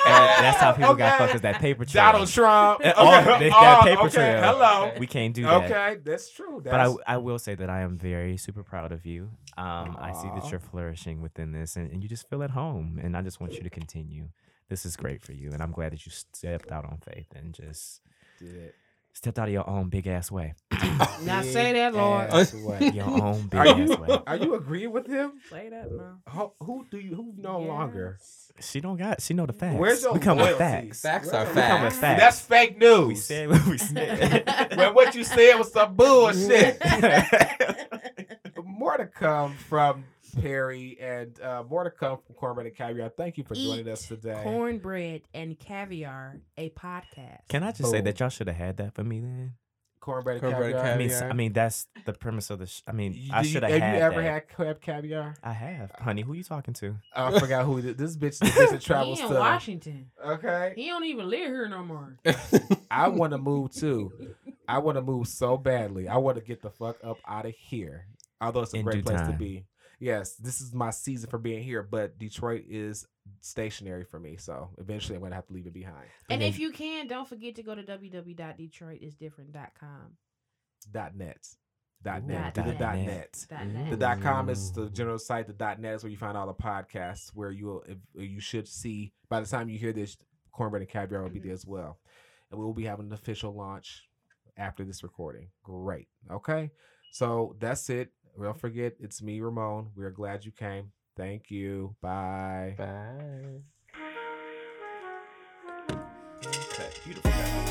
That's how people got fucked is that paper trail. Donald Trump. Uh, oh, Okay. that- that Oh, paper okay. trail. Hello. We can't do that. Okay, that's true. But I, I will say that I am very super proud of you. Um, I see that you're flourishing within this, and, and you just feel at home. And I just want you to continue. This is great for you, and I'm glad that you stepped out on faith and just did it. stepped out of your own big ass way. Now say that, Lord. Your own big Are ass you way. are you agreeing with him? Say that now. Who, who do you who no longer? She don't got. She know the facts. Where's your we come loyalty? with facts. Facts Where- are we We come with facts. facts. That's fake news. we said what we said. when what you said was some bullshit. More to come from Perry and uh, more to come from Cornbread and Caviar. Thank you for joining us today. Cornbread and caviar, a podcast. Can I just say that y'all should have had that for me then? Cornbread and Cornbread and Caviar. I mean. I mean that's the premise of the. Sh- I mean, You- I should have had. Have had you ever that. had crab caviar? I have, honey. Who you talking to? I forgot who it is. This bitch, this bitch that he travels in to. Washington. Okay. He don't even live here no more. I want to move too. I want to move so badly. I want to get the fuck up out of here. Although it's a In great due place to be. Yes, this is my season for being here, but Detroit is stationary for me. So eventually I'm going to have to leave it behind. And then- if you can, don't forget to go to www.detroitisdifferent.com. Dot net. Dot Ooh, net. dot Do the dot net. net. Dot net. The dot com is the general site. The dot net is where you find all the podcasts. Where you will, if, you should see by the time you hear this, cornbread and caviar will be there as mm-hmm. well, and we will be having an official launch after this recording. Great. Okay, so that's it. Don't forget, it's me, Ramón. We're glad you came. Thank you. Bye. Bye. Okay, beautiful.